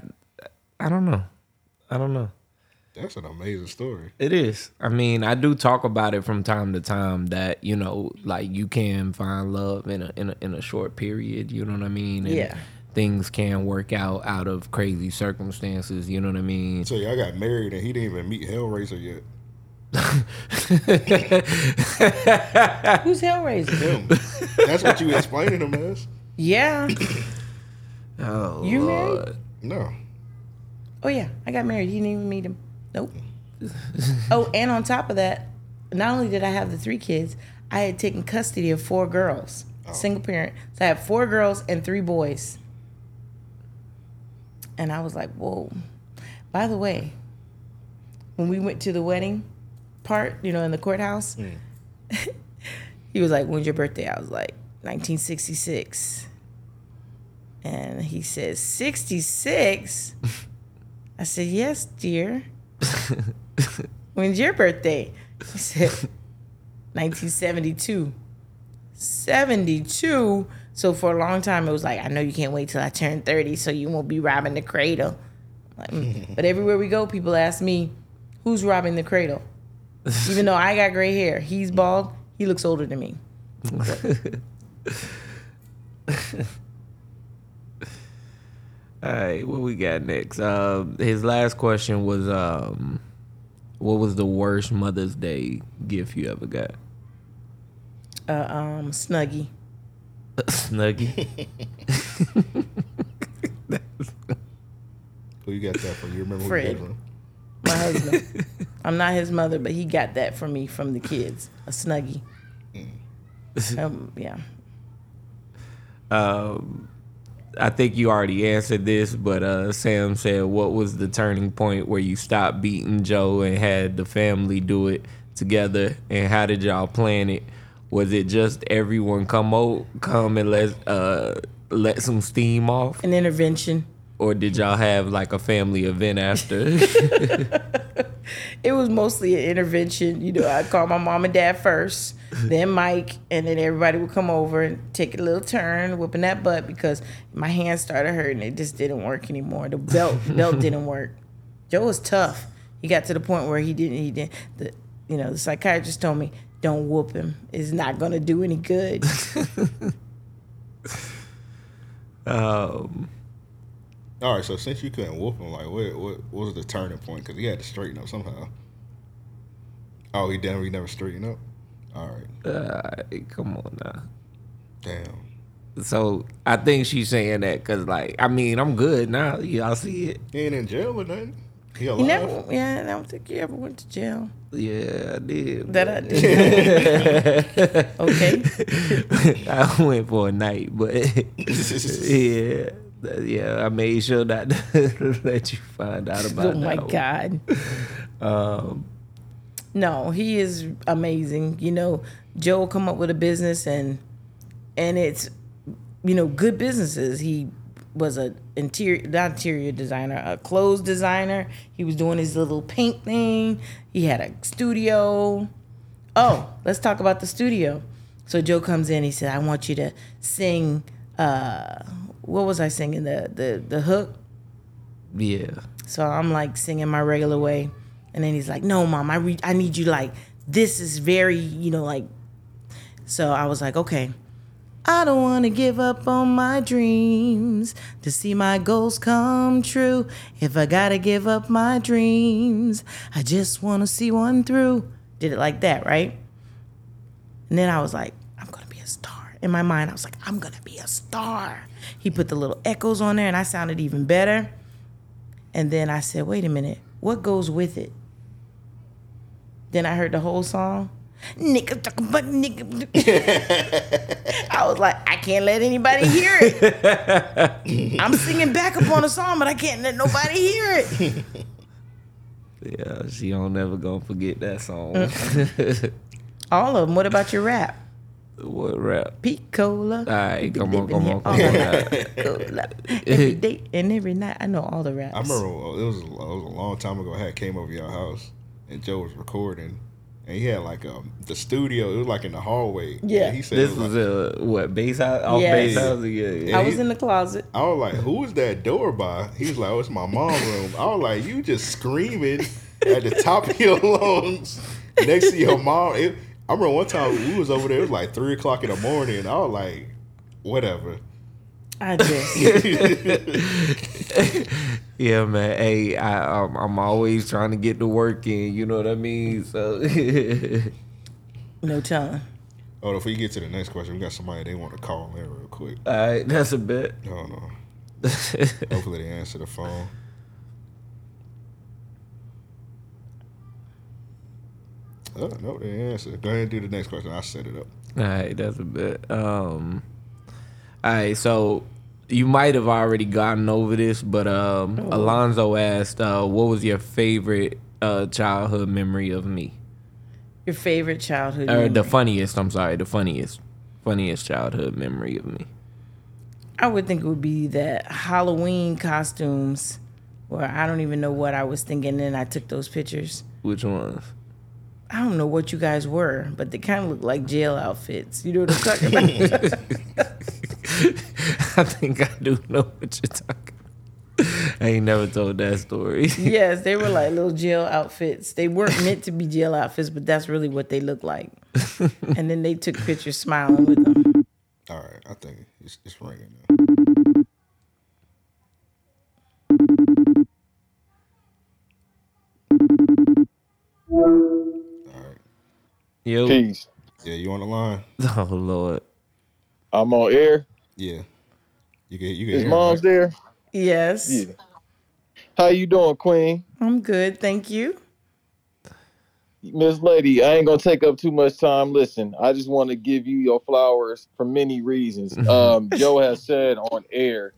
I don't know. I don't know. That's an amazing story. It is. I mean, I do talk about it from time to time that you know, like you can find love in a in a, in a short period. You know what I mean? And Yeah. Things can work out out of crazy circumstances. You know what I mean? So y'all got married and he didn't even meet Hellraiser yet. Who's Hellraiser? Him. That's what you explaining him as. Yeah. Oh, You married? No. Oh, yeah. I got married. He didn't even meet him. Nope. oh, and on top of that, not only did I have the three kids, I had taken custody of four girls, oh. single parent. So I had four girls and three boys. And I was like, whoa. By the way, when we went to the wedding part, you know, in the courthouse, mm. he was like, When's your birthday? I was like, 1966. And he says, 66? I said, Yes, dear. When's your birthday? He said, 1972. 72? So for a long time, it was like, I know you can't wait till I turn 30 so you won't be robbing the cradle. Like, mm. but everywhere we go, people ask me, Who's robbing the cradle? Even though I got gray hair, he's bald, he looks older than me. All right, what we got next? Uh, his last question was, um, what was the worst Mother's Day gift you ever got? Uh, um, Snuggie. Snuggie. Who you got that from? You remember who Fred. you got from? My husband. I'm not his mother, but he got that for me from the kids. A snuggie. Um, yeah. Um, I think you already answered this, but uh, Sam said, "What was the turning point where you stopped beating Joe and had the family do it together? And how did y'all plan it? Was it just everyone come out, come and let uh, let some steam off, An intervention. or did y'all have like a family event after? It was mostly an intervention. You know, I called my mom and dad first, then Mike, and then everybody would come over and take a little turn, whipping that butt because my hands started hurting. It just didn't work anymore. The belt belt didn't work. Joe was tough. He got to the point where he didn't. He didn't. The, you know, the psychiatrist told me, "Don't whoop him. It's not gonna do any good." um, All right, so since you couldn't whoop him, like what what, what was the turning point? Because he had to straighten up somehow. Oh, he never he never straightened up. All right, uh, come on now. damn. So I think she's saying that because, like, I mean, I'm good now. Y'all see it? He ain't in jail or nothing. He alive. He never. Yeah, I don't think he ever went to jail. Yeah, I did. That I did. okay. I went for a night, but yeah, yeah, I made sure not to let you find out about Oh that. my one. God. Um, No, he is amazing. You know, Joe will come up with a business and and it's you know good businesses. He was a interior not interior designer, a clothes designer. He was doing his little paint thing. He had a studio. Oh, let's talk about the studio. So Joe comes in. He said, "I want you to sing. uh What was I singing? The the the hook." yeah, So I'm like singing my regular way, and then he's like, "No, mom, I re- I need you like this is very you know like." So I was like, "Okay." I don't want to give up on my dreams to see my goals come true. If I gotta give up my dreams, I just want to see one through. Did it like that, right? And then I was like, I'm gonna be a star. In my mind, I was like, I'm gonna be a star. He put the little echoes on there, and I sounded even better. And then I said, wait a minute, what goes with it? Then I heard the whole song. Nigga, talk about nigga. I was like, I can't let anybody hear it. I'm singing backup on a song, but I can't let nobody hear it. yeah, she don't never gonna forget that song. All of them. What about your rap? what rap? P-Cola. All right, come on, come on, come on. Every day and every night. I know all the raps. I remember uh, it was, it was a long time ago. I had came over your house and Joe was recording, and he had like um the studio. It was like in the hallway. Yeah. And he said This it was like, uh, what base house off Yes. base house. Yeah, yeah. I was in the closet. I was like, "Who is that door by?" He was like, "Oh, it's my mom's room." I was like, "You just screaming at the top of your lungs next to your mom." It, I remember one time we was over there. It was like three o'clock in the morning. I was like, "Whatever." I just Yeah, man. Hey, I, I'm, I'm always trying to get the work in. You know what I mean? So, no telling. Oh, if we get to the next question, we got somebody they want to call in real quick. all right, that's a bet. I don't. Hopefully they answer the phone. Oh no, they didn't answer. Go ahead and do the next question. I'll set it up. All right, that's a bit. Um, all right, so you might have already gotten over this, but um, Alonzo asked, uh, "What was your favorite uh, childhood memory of me?" Your favorite childhood Or the funniest. I'm sorry, the funniest, funniest childhood memory of me. I would think it would be that Halloween costumes where I don't even know what I was thinking and I took those pictures. Which ones? I don't know what you guys were, but they kind of look like jail outfits. You know what I'm talking about? I think I do know what you're talking. about. I ain't never told that story. yes, they were like little jail outfits. They weren't meant to be jail outfits, but that's really what they look like. and then they took pictures smiling with them. All right, I think it's, it's ringing now. Yo. Peace. Yeah, you on the line? Oh Lord. I'm on air. Yeah. You can you can His mom's him, right? there. Yes. Yeah. How you doing, Queen? I'm good, thank you. Miss Lady, I ain't gonna take up too much time. Listen, I just want to give you your flowers for many reasons. Um, Joe has said on air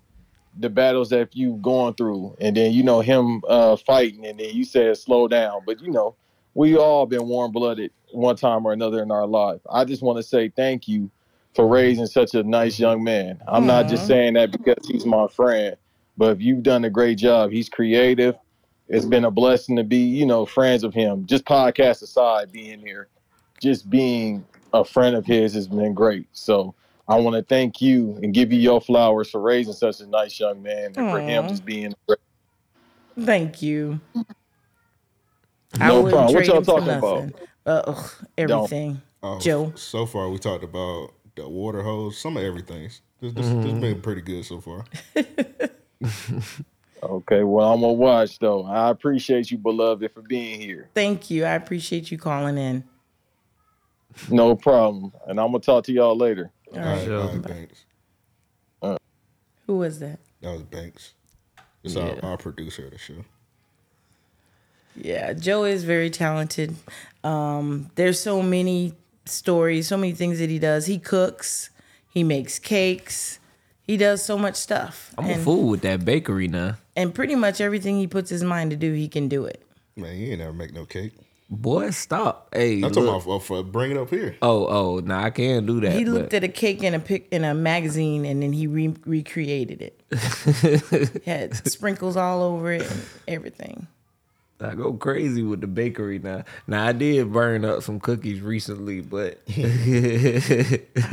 the battles that you've gone through, and then you know him uh, fighting, and then you said slow down. But you know, we all been warm blooded one time or another in our life. I just want to say thank you for raising such a nice young man. I'm not just saying that because he's my friend, but if you've done a great job. He's creative. It's been a blessing to be, you know, friends of him. Just podcast aside, being here, just being a friend of his has been great. So I want to thank you and give you your flowers for raising such a nice young man and for him just being great. Thank you. I No wouldn't problem. What y'all talking about? nothing. Uh, ugh, everything. Oh, Joe. So far, we talked about the water hose, some of everything. This, this, this Mm-hmm. been pretty good so far. Okay, well, I'm gonna watch though. I appreciate you, beloved, for being here. Thank you. I appreciate you calling in. No problem. And I'm gonna talk to y'all later. All right, Sure. all right, Banks. Who was that? That was Banks. It's our, our producer of the show. Yeah, Joe is very talented. Um, there's so many stories, so many things that he does. He cooks, he makes cakes, he does so much stuff. I'm a fool with that bakery now. and pretty much everything he puts his mind to do, he can do it. Man, you ain't never make no cake. Boy, stop. Hey, I'm look. talking about for, for bring it up here. Oh, oh, nah, I can't do that. He but- looked at a cake in a pic in a magazine and then he re- recreated it. Had sprinkles all over it and everything. I go crazy with the bakery now. Now I did burn up some cookies recently, but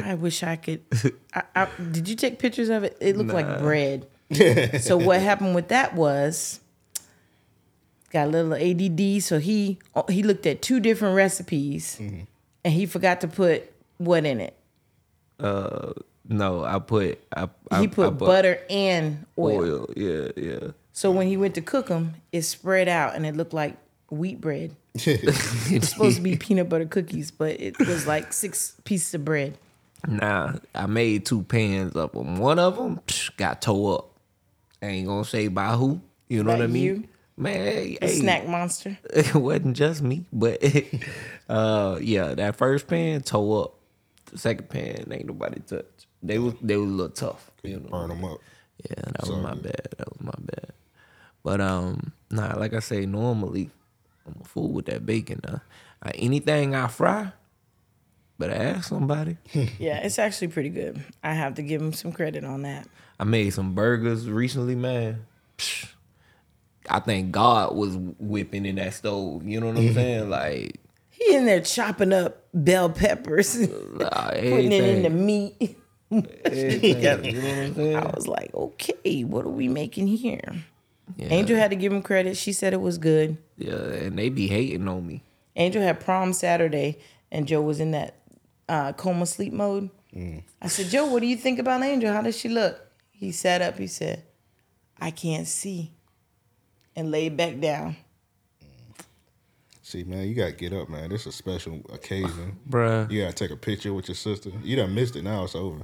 I wish I could. I, I, did you take pictures of it? It looked like bread. so what happened with that was got a little ADD. So he he looked at two different recipes, and he forgot to put what in it. Uh, no, I put I, I He put I butter and oil. oil. Yeah, yeah. So when he went to cook them, it spread out and it looked like wheat bread. it's supposed to be peanut butter cookies, but it was like six pieces of bread. Nah, I made two pans of them. One of them got tore up. I ain't gonna say by who. You know By what I mean? you? Man, hey, The hey, snack monster. it wasn't just me, but uh, yeah, that first pan tore up. The second pan ain't nobody touch. They was they was a little tough. You know? Burn them up. Yeah, that was my bad. That was my bad. But um, nah, like I say, normally I'm a fool with that bacon. Uh, anything I fry, better ask somebody. Yeah, it's actually pretty good. I have to give him some credit on that. I made some burgers recently, man. Psh, I think God was whipping in that stove. You know what I'm saying? Like, He in there chopping up bell peppers, putting it in the meat. you know what I'm saying? I was like, okay, what are we making here? Yeah, Angel had to give him credit. She said it was good. yeah, and they be hating on me. Angel had prom Saturday, and Joe was in that uh, coma sleep mode. I said, Joe, what do you think about Angel? How does she look? He sat up. He said, I can't see, and laid back down. See, man, you gotta get up, man. This is a special occasion. Bruh. You gotta take a picture with your sister. You done missed it. Now it's over.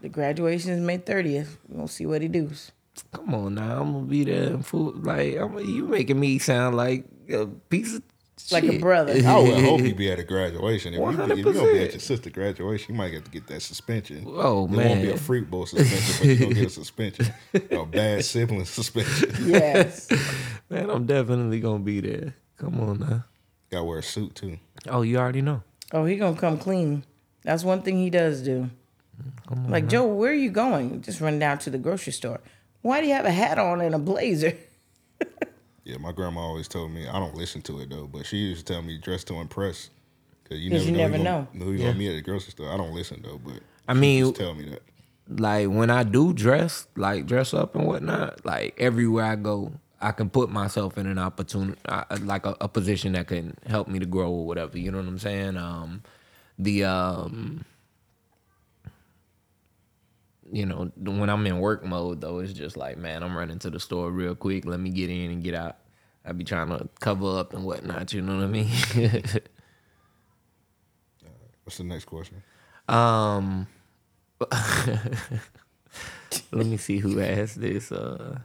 The graduation is May 30th. We're going to see what he does. Come on now, I'm gonna be there and fool. Like, I'm, you making me sound like a piece of Like a brother. I would hope you be at a graduation. If, you, if you're gonna be at your sister graduation, you might have to get that suspension. Oh, man. it won't be a freak bowl suspension, but you're gonna get a suspension. a bad sibling suspension. Yes. Man, I'm definitely gonna be there. Come on now. Gotta wear a suit too. Oh, you already know. oh, he going to come clean. That's one thing he does do. Like, Joe, where are you going? Just run down to the grocery store. Why do you have a hat on and a blazer? Yeah, my grandma always told me. I don't listen to it though, but she used to tell me dress to impress. Cause you 'Cause never you know never who know. gonna, who you Yeah. gonna meet at the grocery store. I don't listen though, but I she mean- used to tell me that. Like when I do dress, like dress up and whatnot, like everywhere I go, I can put myself in an opportunity, uh, like a, a position that can help me to grow or whatever. You know what I'm saying? Um, the um, you know, when I'm in work mode though, it's just like, man, I'm running to the store real quick. Let me get in and get out. I be trying to cover up and whatnot. You know what I mean? What's the next question? Um, let me see who asked this. Uh,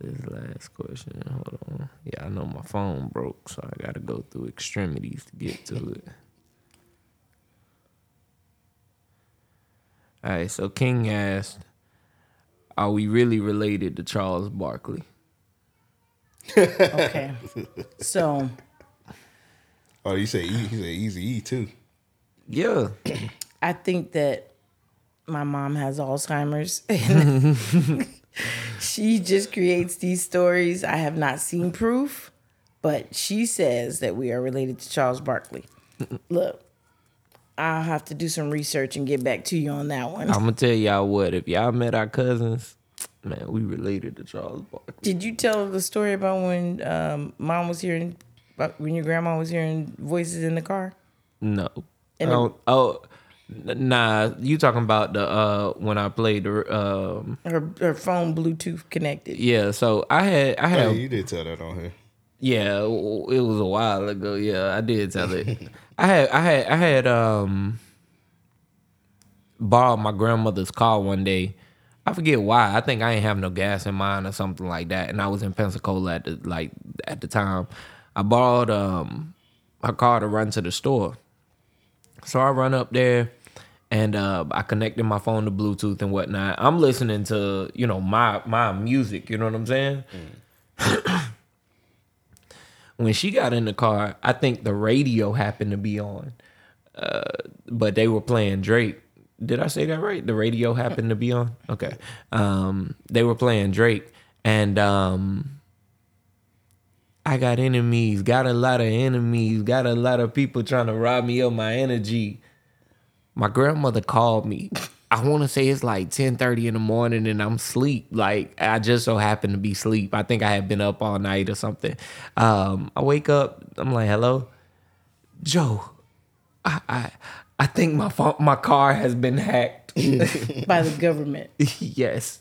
this last question. Hold on. Yeah, I know my phone broke, so I gotta go through extremities to get to it. All right, so King asked, "Are we really related to Charles Barkley?" Okay. So Oh, you say E, he said Easy E too. Yeah, I think that my mom has Alzheimer's. She just creates these stories. I have not seen proof, but she says that we are related to Charles Barkley. Look, I'll have to do some research and get back to you on that one. I'm gonna tell y'all what. If y'all met our cousins, man, we related to Charles Barkley. Did you tell the story about when um, mom was hearing, when your grandma was hearing voices in the car? No. And oh, oh, nah. You talking about the uh when I played the um Her her phone Bluetooth connected. yeah. So I had I Hey, had you did tell that on here. yeah. It was a while ago. Yeah, I did tell it. I had I had I had um borrowed my grandmother's car one day. I forget why. I think I ain't have no gas in mine or something like that. And I was in Pensacola at the like at the time. I borrowed um her car to run to the store. So I run up there and uh, I connected my phone to Bluetooth and whatnot. I'm listening to, you know, my my music, you know what I'm saying? When she got in the car, I think the radio happened to be on. Uh, but they were playing Drake. Did I say that right? The radio happened to be on. Okay. Um, they were playing Drake, and um, I got enemies. Got a lot of enemies. Got a lot of people trying to rob me of my energy. My grandmother called me. I want to say it's like ten thirty in the morning, and I'm sleep. Like I just so happen to be sleep. I think I had been up all night or something. Um, I wake up. I'm like, "Hello, Joe. I I, I think my phone, my car has been hacked." by the government. yes.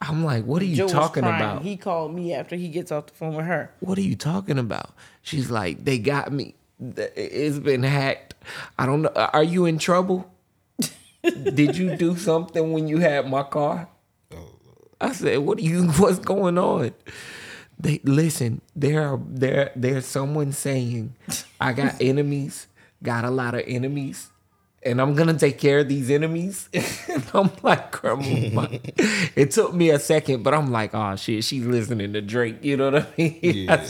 I'm like, "What are you Joe talking about? He called me after he gets off the phone with her. what are you talking about? She's like, they got me. It's been hacked. I don't know. Are you in trouble? Did you do something when you had my car? I said, what are you, what's going on? They listen, there are there there's someone saying, I got enemies, got a lot of enemies, and I'm gonna take care of these enemies. and I'm like, grandma. it took me a second, but I'm like, oh shit, she's listening to Drake. You know what I mean? Yeah.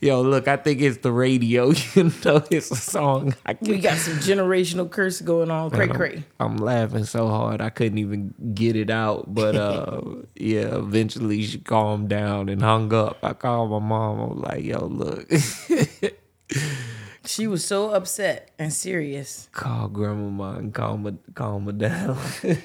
Yo, look, I think it's the radio. You know, it's a song. I We got some generational curse going on. Cray I'm, cray. I'm laughing so hard I couldn't even get it out. But uh yeah, eventually she calmed down and hung up. I called my mom. I was like, yo, look. She was so upset and serious. call grandma and calm her calm her down.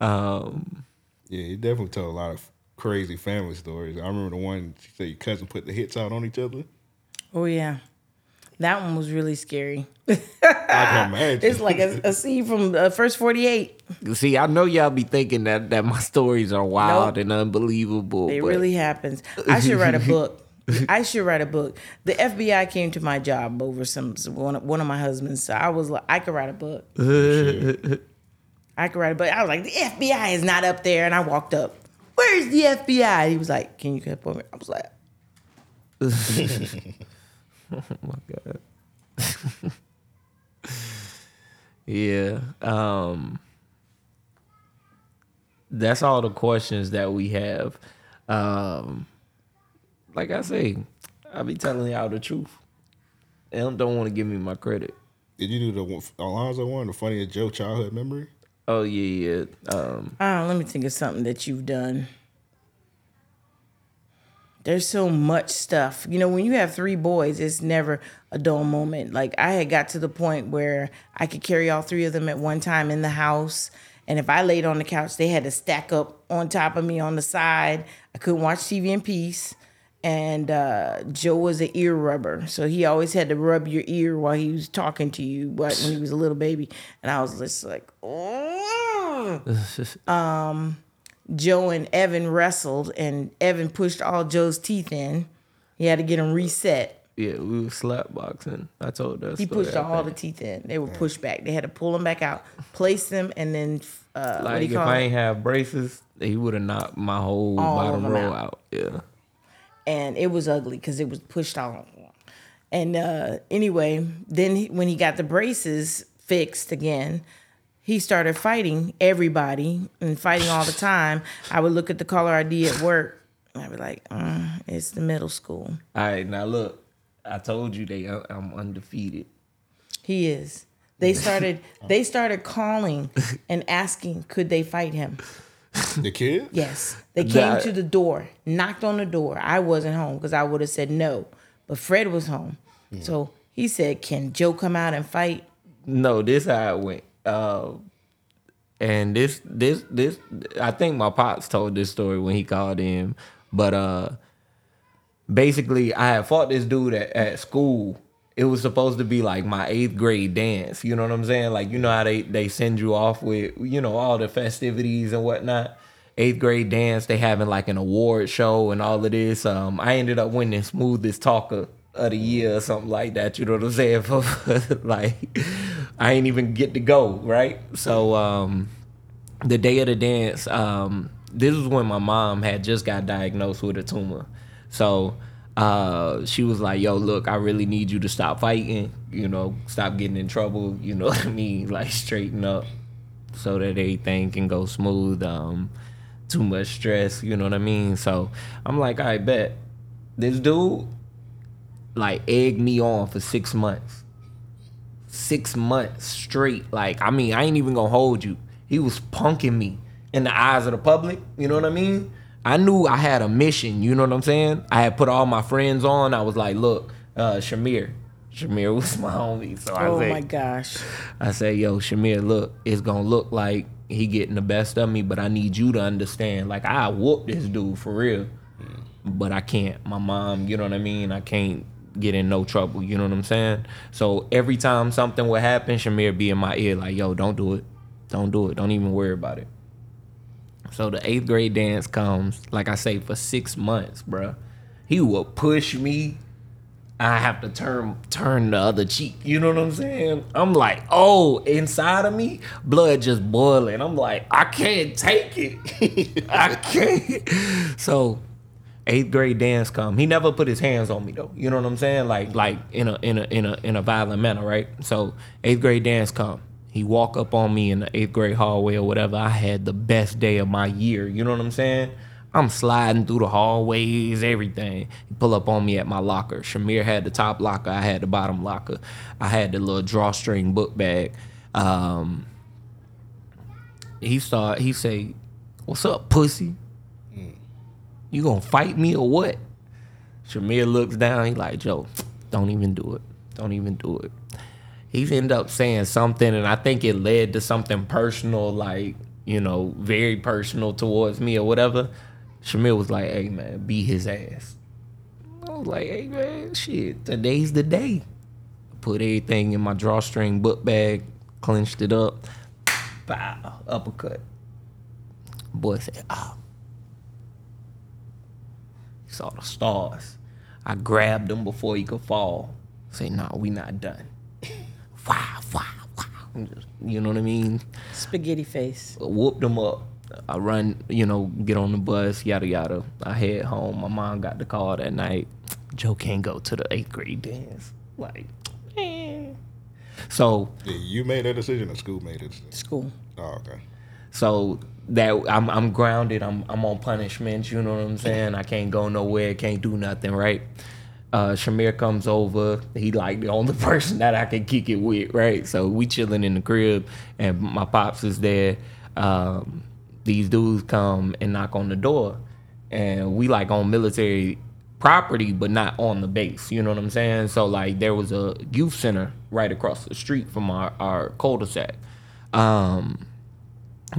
um Yeah, he definitely told a lot of crazy family stories. I remember the one she said your cousin put the hits out on each other. Oh yeah, that one was really scary. I can imagine. It's like a, a scene from the first Forty Eight. see, I know y'all be thinking that that my stories are wild Nope. and unbelievable. It but really happens. I should write a book. I should write a book. The FBI came to my job over some some- one of, one of my husbands. So I was like, I could write a book. Oh, I could write a book. I was like, the FBI is not up there, and I walked up. Where's the FBI? He was like, Can you come for me? I was like, Oh my god. yeah. Um that's all the questions that we have. Um like I say, I be telling y'all the truth. They don't, don't want to give me my credit. Did you do the Alonzo one, the funniest Joe childhood memory? Oh yeah, yeah. Um Oh, let me think of something that you've done. There's so much stuff. You know, when you have three boys, it's never a dull moment. Like I had got to the point where I could carry all three of them at one time in the house. And if I laid on the couch, they had to stack up on top of me on the side. I couldn't watch TV in peace. And uh, Joe was an ear rubber. So he always had to rub your ear while he was talking to you but when he was a little baby. And I was just like, oh. Joe and Evan wrestled, and Evan pushed all Joe's teeth in. He had to get them reset. Yeah, we were slap boxing. I told us. He pushed I all the teeth in. They were pushed back. They had to pull them back out, place them, and then uh, what do Like you if call I it? ain't have braces, he would have knocked my whole All bottom row out. out. Yeah. And it was ugly because it was pushed on. And uh, anyway, then he, when he got the braces fixed again, he started fighting everybody and fighting all the time. I would look at the caller ID at work. And I'd be like, uh, "It's the middle school." All right, now look, I told you they I'm undefeated. He is. They started. they started calling and asking, could they fight him? The kid? Yes. They came That- to the door, knocked on the door. I wasn't home because I would have said no, but Fred was home. So he said, "Can Joe come out and fight?" No, this how it went. Uh, and this this this I think my pops told this story when he called in, but uh, basically I had fought this dude at, at school. It was supposed to be like my eighth grade dance. You know what I'm saying? Like you know how they they send you off with you know all the festivities and whatnot. Eighth grade dance, they having like an award show and all of this. Um, I ended up winning smoothest talker of the year or something like that. You know what I'm saying? For like, I ain't even get to go right. So um, the day of the dance, um, this was when my mom had just got diagnosed with a tumor. So uh, she was like, "Yo, look, I really need you to stop fighting. You know, stop getting in trouble. You know what I mean? Like straighten up, so that everything can go smooth. Um, too much stress. You know what I mean? So I'm like, I bet this dude like egged me on for six months six months straight. Like, I mean, I ain't even gonna hold you. He was punking me in the eyes of the public. You know what I mean? I knew I had a mission. You know what I'm saying? I had put all my friends on. I was like, look, uh, Shamir. Shamir was my homie. So I Oh said, my gosh! I say, yo, Shamir, look, it's gonna look like he getting the best of me, but I need you to understand. Like, I whoop this dude for real, but I can't. My mom, you know what I mean? I can't get in no trouble. You know what I'm saying? So every time something would happen, Shamir be in my ear like, yo, don't do it, don't do it, don't even worry about it. So the eighth grade dance comes, like I say, for six months, bruh. He will push me. I have to turn turn the other cheek. You know what I'm saying? I'm like, oh, inside of me, blood just boiling. I'm like, I can't take it. I can't. So eighth grade dance come. He never put his hands on me though. You know what I'm saying? Like like in a in a in a in a violent manner, right? So eighth grade dance come. He walk up on me in the eighth grade hallway or whatever. I had the best day of my year. You know what I'm saying? I'm sliding through the hallways, everything. He pull up on me at my locker. Shamir had the top locker. I had the bottom locker. I had the little drawstring book bag. Um, he start. He say, "What's up, pussy? You gonna fight me or what?" Shamir looks down. He like, "Joe, don't even do it. Don't even do it." He end up saying something, and I think it led to something personal, like you know, very personal towards me or whatever. Shamir was like, "Hey man, beat his ass." I was like, "Hey man, shit, today's the day." Put everything in my drawstring book bag, clenched it up, bow, uppercut. Boy said, "Ah." He saw the stars. I grabbed him before he could fall. Say, "No, we not done." Wow, wow, wow. Just- You know what I mean? Spaghetti face. whooped them up. I run, you know, get on the bus, yada yada. I head home. My mom got the call that night. Joe can't go to the eighth grade dance. Like, eh. So, Yeah, you made that decision, or school made it. School. Oh, okay. so that I'm I'm grounded. I'm I'm on punishment. You know what I'm saying? I can't go nowhere. Can't do nothing. Right? Uh, Shamir comes over. He like the only person that I can kick it with. Right? So we chilling in the crib, and my pops is there. Um, these dudes come and knock on the door, and we like on military property, but not on the base. You know what I'm saying? So like there was a youth center right across the street from our our cul-de-sac. Um,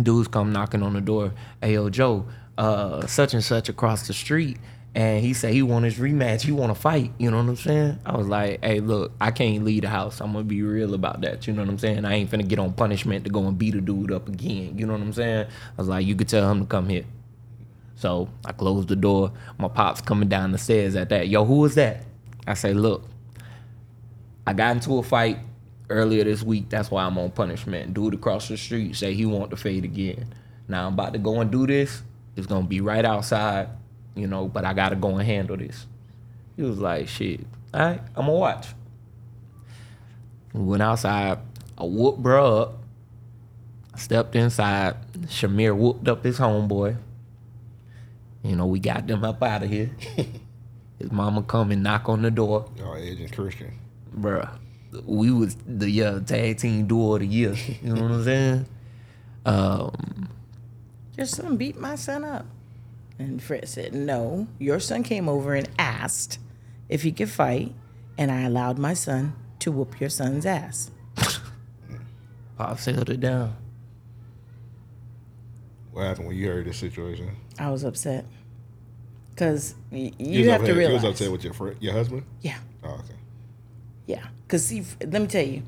dudes come knocking on the door. Hey yo, Joe, uh, such and such across the street. And he said he want his rematch. He want to fight. You know what I'm saying? I was like, hey, look, I can't leave the house. I'm gonna be real about that. You know what I'm saying? I ain't finna get on punishment to go and beat a dude up again. You know what I'm saying? I was like, you could tell him to come here. So I closed the door. My pops coming down the stairs at that. Yo, who is that? I say, look, I got into a fight earlier this week. That's why I'm on punishment. Dude across the street say he want to fade again. Now I'm about to go and do this. It's gonna be right outside, you know, but I gotta go and handle this. He was like, shit, all right, I'm gonna watch. We went outside. I whooped bro up. Stepped inside. Shamir whooped up his homeboy. You know, we got them up out of here. his mama come and knock on the door. Y'all Edge and Christian. Bruh. We was the yeah, tag team duo of the year. You know what I'm saying? Um, Your son beat my son up. And Fred said, No, your son came over and asked if he could fight, and I allowed my son to whoop your son's ass. Pop held it down. What happened when you heard this situation? I was upset. Because y- You you was have to realize. You was upset with your friend, your husband? Yeah. Oh, okay. Yeah, because see, let me tell you,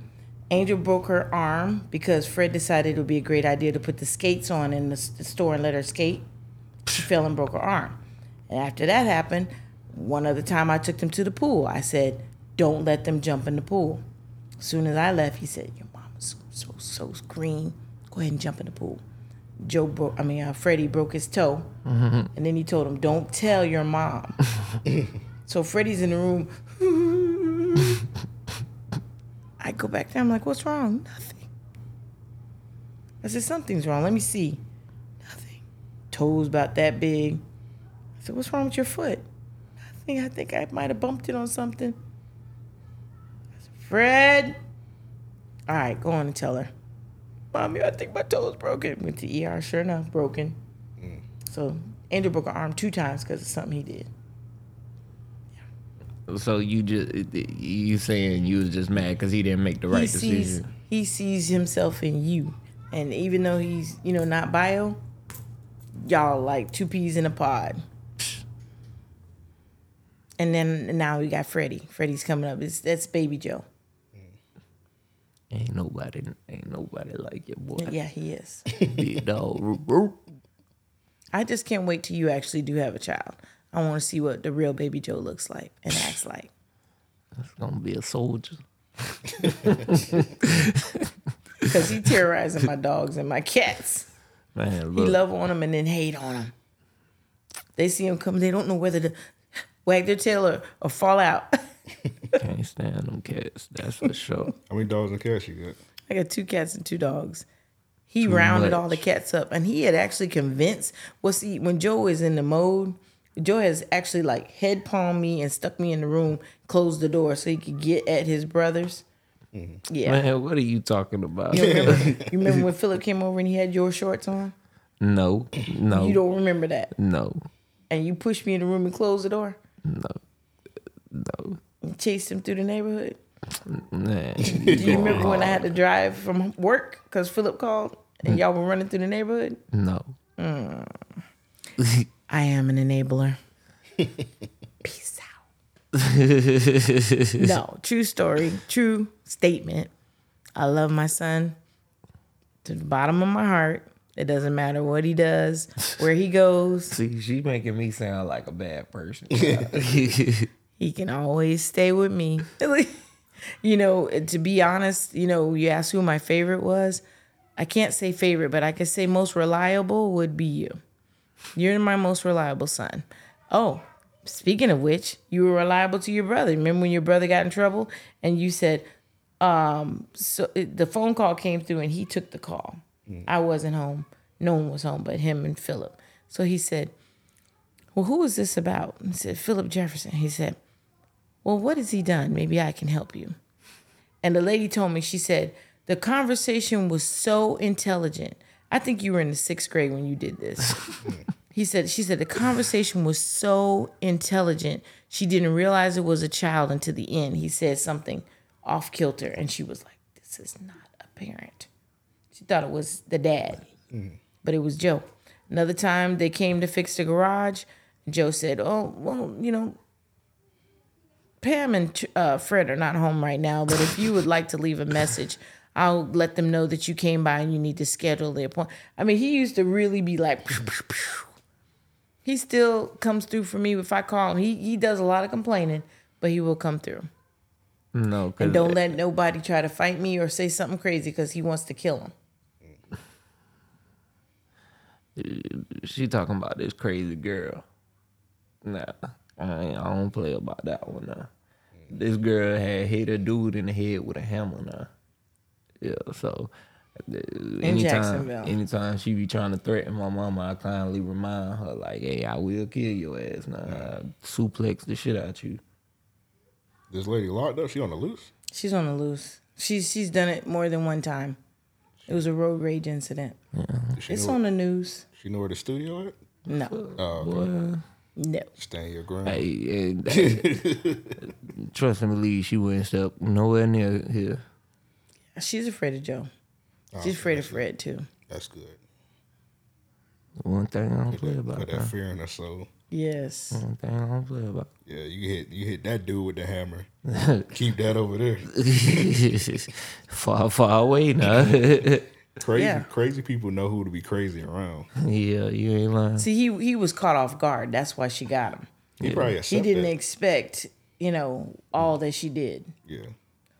Angel broke her arm because Fred decided it would be a great idea to put the skates on in the store and let her skate. She fell and broke her arm. And after that happened, one other time I took them to the pool. I said, "Don't let them jump in the pool." As soon as I left, he said, "Your mama's so so green. Go ahead and jump in the pool." Joe broke. I mean, uh, Freddie broke his toe, and then he told him, "Don't tell your mom." so Freddie's in the room. I go back there. I'm like, what's wrong? Nothing. I said, something's wrong. Let me see. Nothing. Toes about that big. I said, what's wrong with your foot? I think I think I might have bumped it on something. I said, Fred. All right, go on and tell her. Mommy, I think my toe's broken. Went to ER. Sure enough, broken. So Andrew broke her arm two times because of something he did. So you just you saying you was just mad because he didn't make the right he sees decision. he sees himself in you, and even though he's you know not bio, y'all like two peas in a pod. And then now we got Freddie. Freddie's coming up. It's that's Baby Joe. Ain't nobody, ain't nobody like your boy. Yeah, he is. Big dog. Roop, roop. I just can't wait till you actually do have a child. I want to see what the real Baby Joe looks like and acts like. It's gonna be a soldier. Because he terrorizing my dogs and my cats. Man, He love on them and then hate on them. They see him come, they don't know whether to wag their tail or, or fall out. Can't stand them cats. That's for sure. How many dogs and cats you got? I got two cats and two dogs. He rounded all the cats up, and he had actually convinced. Well, see, when Joe is in the mode, Joe has actually like head palmed me and stuck me in the room, closed the door so he could get at his brothers. Mm-hmm. Yeah, Man, what are you talking about? you remember? you remember when Philip came over and he had your shorts on? No, no, You don't remember that? no, And you pushed me in the room and closed the door. no. and chased him through the neighborhood. Man, Do you remember when I had to drive from work because Philip called and mm. y'all were running through the neighborhood? no. Mm. I am an enabler. Peace out. no, true story, true statement. I love my son to the bottom of my heart. It doesn't matter what he does, where he goes. See, she making me sound like a bad person. He can always stay with me. you know, to be honest, you know, you asked who my favorite was. I can't say favorite, but I could say most reliable would be you. You're my most reliable son. Oh, speaking of which, you were reliable to your brother. Remember when your brother got in trouble and you said, um, so it, the phone call came through and he took the call. I wasn't home. No one was home but him and Philip. So he said, Well, who is this about? He said, Philip Jefferson. He said, Well, what has he done? Maybe I can help you. And the lady told me, she said, the conversation was so intelligent. I think you were in the sixth grade when you did this. he said, she said, the conversation was so intelligent. She didn't realize it was a child until the end. He said something off kilter, and she was like, this is not a parent. She thought it was the dad, but it was Joe. Another time they came to fix the garage. Joe said, oh, well, you know, Pam and uh, Fred are not home right now, but if you would like to leave a message, I'll let them know that you came by and you need to schedule the appointment. I mean, he used to really be like, pew, pew, pew. he still comes through for me if I call him. He he does a lot of complaining, but he will come through. No, And don't let nobody try to fight me or say something crazy because he wants to kill him. she talking about this crazy girl. Nah, I, ain't, I don't play about that one. Nah. This girl had hit a dude in the head with a hammer. Now, yeah. So uh, anytime, Jacksonville. anytime she be trying to threaten my mama, I kindly remind her like, "Hey, I will kill your ass. Now, I suplex the shit out you." This lady locked up. She on the loose. She's on the loose. She's she's done it more than one time. It was a road rage incident. She It's know, on the news. She know where the studio at. No, Oh, okay. Boy, no. Stand your ground. hey, and, trust and believe she wouldn't step nowhere near here. She's afraid of Joe. Oh, she's afraid of Fred too. That's good. One thing I don't play about. Put Huh? that fear in her soul. Yes. One thing I don't play about. Yeah, you hit you hit that dude with the hammer. Keep that over there. far, far away now. Crazy, Yeah. crazy people know who to be crazy around. yeah, you ain't lying. See, he he was caught off guard. That's why she got him. He probably He didn't that. expect, you know, all that she did. yeah,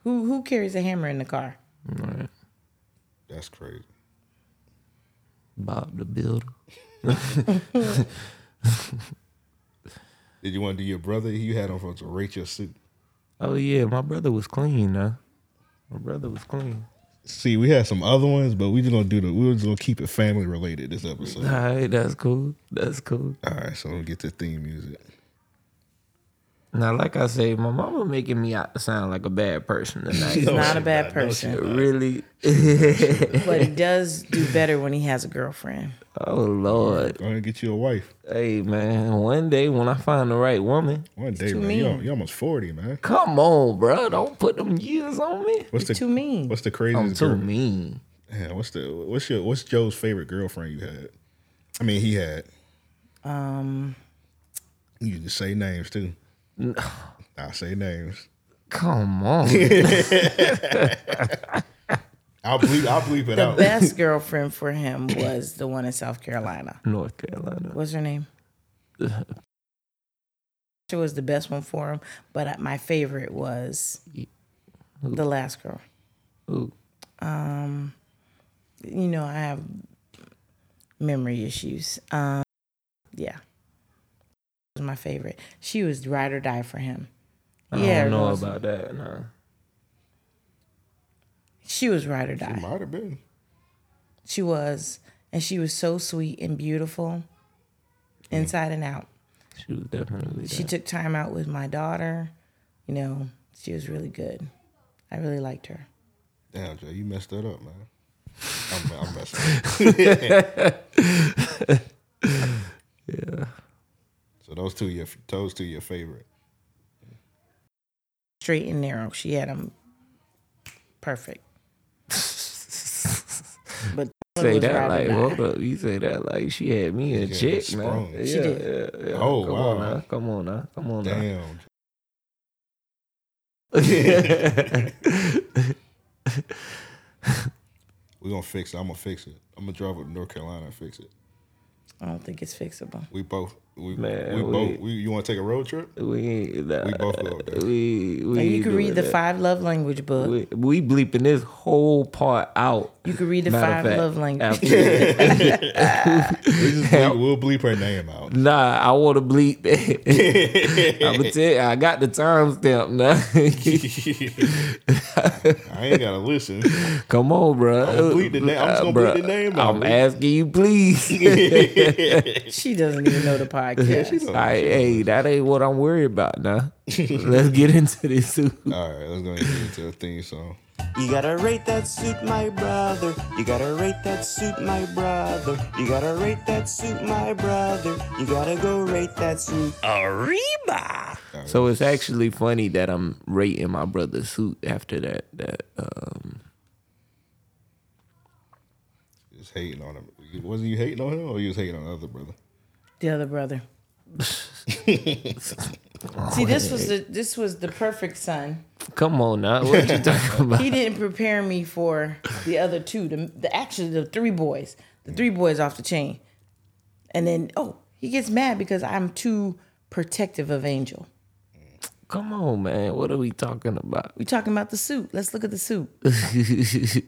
Who who carries a hammer in the car? that's crazy. Bob the Builder. Did you want to do your brother? You had on for to rate your suit. Oh yeah, my brother was clean now. My brother was clean. See, we had some other ones, but we just gonna do the. We were just gonna keep it family related this episode. All right, that's cool. That's cool. All right, so we'll get to theme music. Now, like I say, my mama making me out to sound like a bad person tonight. He's No, not a bad not. No, person, really? but he does do better when he has a girlfriend. oh Lord. Go ahead and get you a wife. Hey man, one day when I find the right woman, One day, man. You mean. you almost forty, man. come on, bro. Don't put them years on me. What's the Too mean. What's the I'm craziest too girl? mean. Yeah, what's the what's your what's Joe's favorite girlfriend you had? I mean, he had. Um, You can say names too. I say names. Come on. I'll bleep. I'll bleep it the out. The best girlfriend for him was the one in South Carolina. North Carolina. What's her name? She was the best one for him, but my favorite was the last girl. Ooh. Um, you know, I have memory issues. Um, yeah, was my favorite. She was ride or die for him. I yeah, don't know Rose- about that. No. She was ride or It die. might have been. She was, and she was so sweet and beautiful, inside and out. She was definitely She that. took time out with my daughter. You know, she was really good. I really liked her. Damn, Joe, you messed that up, man. I'm, I'm messing. yeah. So those two, your those two, your favorite. Straight and narrow. She had them perfect. But Say that like die. hold up. You say that like she had me in a Yeah, chick, sprung. man. She yeah, did. Yeah, yeah. Oh, come wow. on now. Come on now. Come on now. Damn. We're gonna fix it. I'm gonna fix it. I'm gonna drive up to North Carolina and fix it. I don't think it's fixable. We both. We, Man, we we- both. We, you want to take a road trip? We ain't nah, We both go up there. We we And you can read doing the that. five love language book. We, we bleeping this whole part out. you can read the Matter five fact, love language. We just bleep, we'll bleep her name out. nah, I want to bleep. I'm gonna tell you, I got the timestamp now. I ain't gotta listen. Come on, bro. I'ma bleep the name- I'm just gonna bleep the name out, I'm man. asking you, please. she doesn't even know the podcast. She don't. All right, hey, that ain't what I'm worried about now. Let's get into this. Suit. All right, let's go ahead and get into the theme song. You gotta rate that suit, my brother. You gotta rate that suit, my brother. You gotta rate that suit, my brother. You gotta go rate that suit. Arriba! So it's actually funny that I'm rating my brother's suit after that. That um, Just hating on him. Wasn't you hating on him, or you was hating on the other brother? The other brother. See, this was the this was the perfect son. come on now, what are you talking about? He didn't prepare me for the other two. The, the actually the three boys, the three boys off the chain, and then oh, he gets mad because I'm too protective of Angel. Come on, man. What are we talking about? We talking about the suit. Let's look at the suit.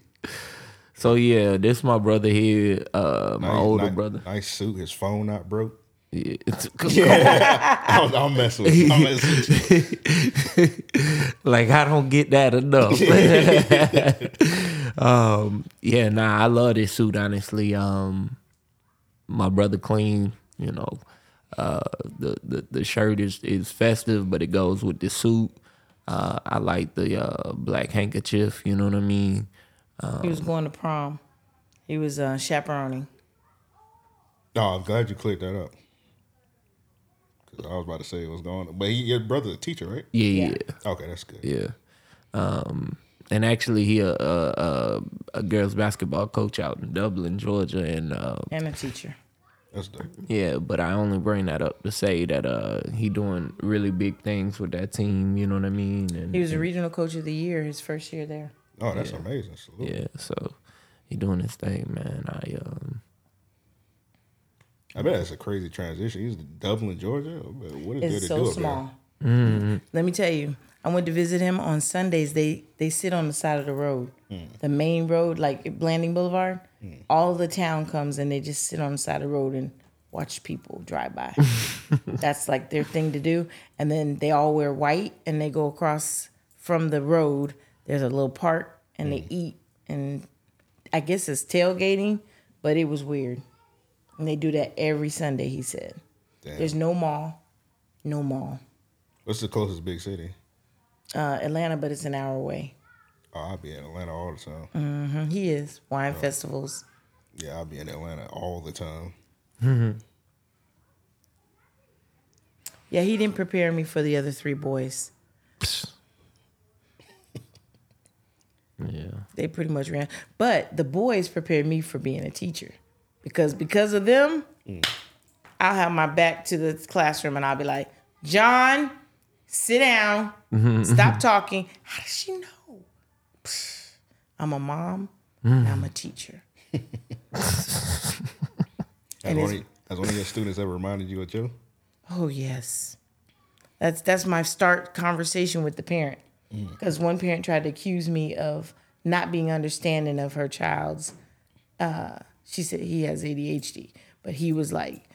so yeah, this my brother here, uh, my Nice- older nice- brother. Nice suit. His phone not broke. Yeah. I'm, I'm messing with you. I'm messing with you. like I don't get that enough. um, yeah, nah, I love this suit. Honestly, um, my brother clean. You know, uh, the, the the shirt is is festive, but it goes with the suit. Uh, I like the uh, black handkerchief. You know what I mean? He was going to prom. He was uh, chaperoning. No, I'm glad you cleared that up. 'Cause I was about to say what's going on. But he, your brother's a teacher, right? Yeah, yeah, Yeah. Okay, that's good. yeah. Um, and actually, he a, a, a, a girls basketball coach out in Dublin, Georgia, and uh, And a teacher. That's dope. Yeah, but I only bring that up to say that uh he doing really big things with that team. You know what I mean? And He was a regional coach of the year his first year there. Oh, that's amazing. Salute. yeah, so he doing his thing, man. I um I bet that's a crazy transition. He's in Dublin, Georgia. What is there to so do up small. Mm-hmm. Let me tell you, I went to visit him on Sundays. They they sit on the side of the road, mm. the main road, like Blanding Boulevard. Mm. All the town comes and they just sit on the side of the road and watch people drive by. That's like their thing to do. And then they all wear white and they go across from the road. There's a little park and they mm. eat and I guess it's tailgating, but it was weird. And they do that every Sunday. He said, Damn. "There's no mall, no mall." What's the closest big city? uh, Atlanta, but it's an hour away. Oh, I'll be in Atlanta all the time. Mhm, He is wine festivals. Yeah, I'll be in Atlanta all the time. Yeah, he didn't prepare me for the other three boys. yeah. They pretty much ran, but the boys prepared me for being a teacher, because because of them, I'll have my back to the classroom and I'll be like, John, sit down, stop talking. How does she know? Psh, I'm a mom. and I'm a teacher. Has, And one it's- of, has one of your students ever reminded you of Joe? Oh yes, that's that's my start conversation with the parent. Because one parent tried to accuse me of not being understanding of her child's. Uh, she said he has ADHD, but he was like,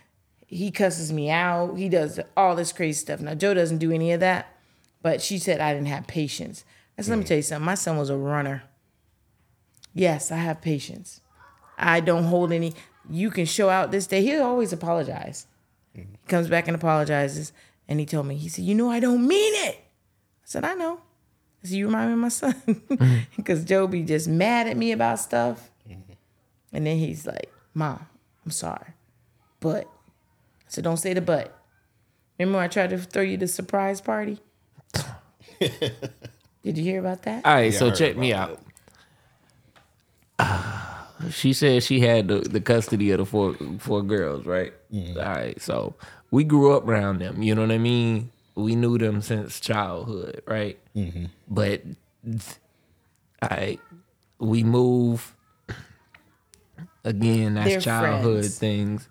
he cusses me out. He does all this crazy stuff. Now Joe doesn't do any of that, but she said I didn't have patience. I said, let me mm. tell you something. My son was a runner. Yes, I have patience. I don't hold any. You can show out this day. He'll always apologize. Mm-hmm. He comes back and apologizes. And he told me, he said, You know, I don't mean it. I said, I know. I said, You remind me of my son. Mm-hmm. Because Joe be just mad at me about stuff. And then he's like, Mom, I'm sorry. But, I said, Don't say the but. Remember when I tried to throw you the surprise party? Did you hear about that? All right, Yeah, I so heard check me about out. She said she had the, the custody of the four four girls, right? Mm-hmm. All right, so we grew up around them. You know what I mean? We knew them since childhood, right? Mm-hmm. But I, we move again. That's They're childhood friends. things.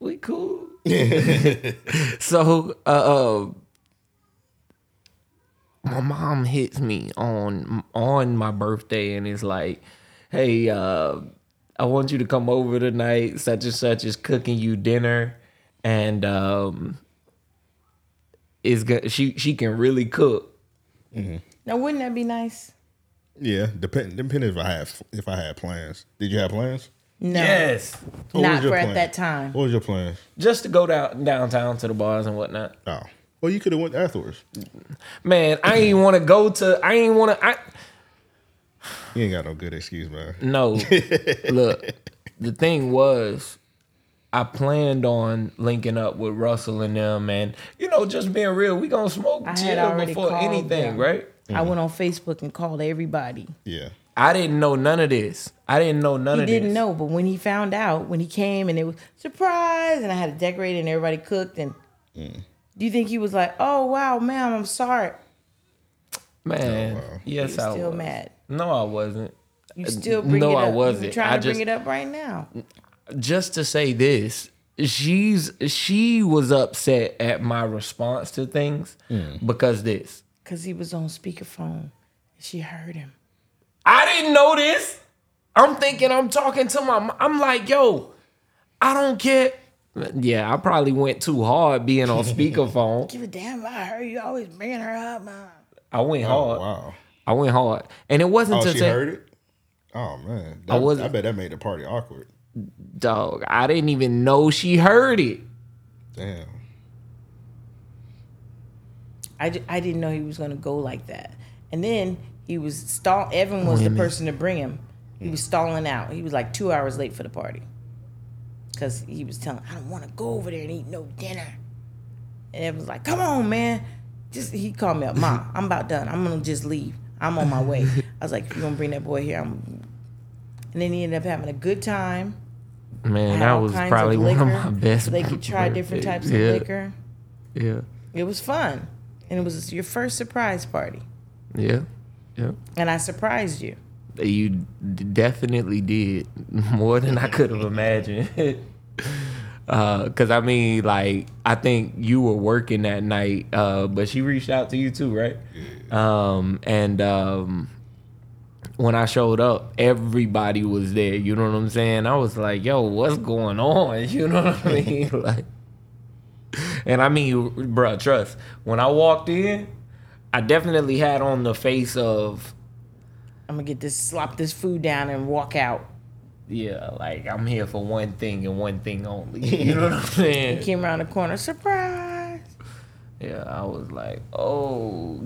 We cool. so, uh, uh, my mom hits me on on my birthday and is like, "Hey, uh, I want you to come over tonight. Such and such is cooking you dinner, and um, is go- she she can really cook." Now, wouldn't that be nice? Yeah, depend depending if I have if I had plans. Did you have plans? No. Yes, What Not was your for at that time. What was your plans? just to go down downtown to the bars and whatnot. Oh, well, you could have went afterwards. Man, I ain't want to go to. I ain't want to. I You ain't got no good excuse, man. No. Look, the thing was, I planned on linking up with Russell and them, and you know, just being real, we gonna smoke I chill before anything, them. right? I went on Facebook and called everybody. Yeah, I didn't know none of this. I didn't know none He of this. He didn't know, but when he found out, when he came and it was surprise, and I had to decorate and everybody cooked, and mm. do you think he was like, "Oh wow, ma'am, I'm sorry"? Man, Oh, wow. yes, You're I still was. mad. No, I wasn't. You still bring no, it I wasn't. You trying I to bring it up right now. Just to say this, she's she was upset at my response to things mm. because this. Cause he was on speakerphone. She heard him. I didn't know this. I'm thinking I'm talking to my. mo- I'm like, yo, I don't care. Yeah, I probably went too hard being on speakerphone. Give a damn about her. You always bringing her up, man. I went Oh hard. wow. I went hard, and it wasn't Oh, to she say, heard it. Oh man, I wasn't- I bet that made the party awkward. dog. I didn't even know she heard it. Damn. I, I didn't know he was gonna go like that. And then he was stall. Evan was the person to bring him. He was stalling out. He was like two hours late for the party because he was telling, "I don't want to go over there and eat no dinner." And Evan was like, "Come on, man." Just he called me up, Ma. I'm about done. I'm gonna just leave. I'm on my way. I was like, you're gonna bring that boy here, I'm." And then he ended up having a good time. Man, that was probably of one of my best. They could try different types yeah, of liquor. Yeah, It was fun, and it was your first surprise party. yeah, yeah. And I surprised you. You d- definitely did more than I could have imagined. Because I mean, like, I think you were working that night, uh, but she reached out to you too, right? Um, and um, when I showed up, everybody was there. You know what I'm saying? I was like, "Yo, what's going on?" You know what I mean? like, and I mean, bro, trust. When I walked in, I definitely had on the face of. I'm gonna get this, slop this food down, and walk out. Yeah, like I'm here for one thing and one thing only. You know what I'm saying? He Came around the corner, surprise. Yeah, I was like, oh.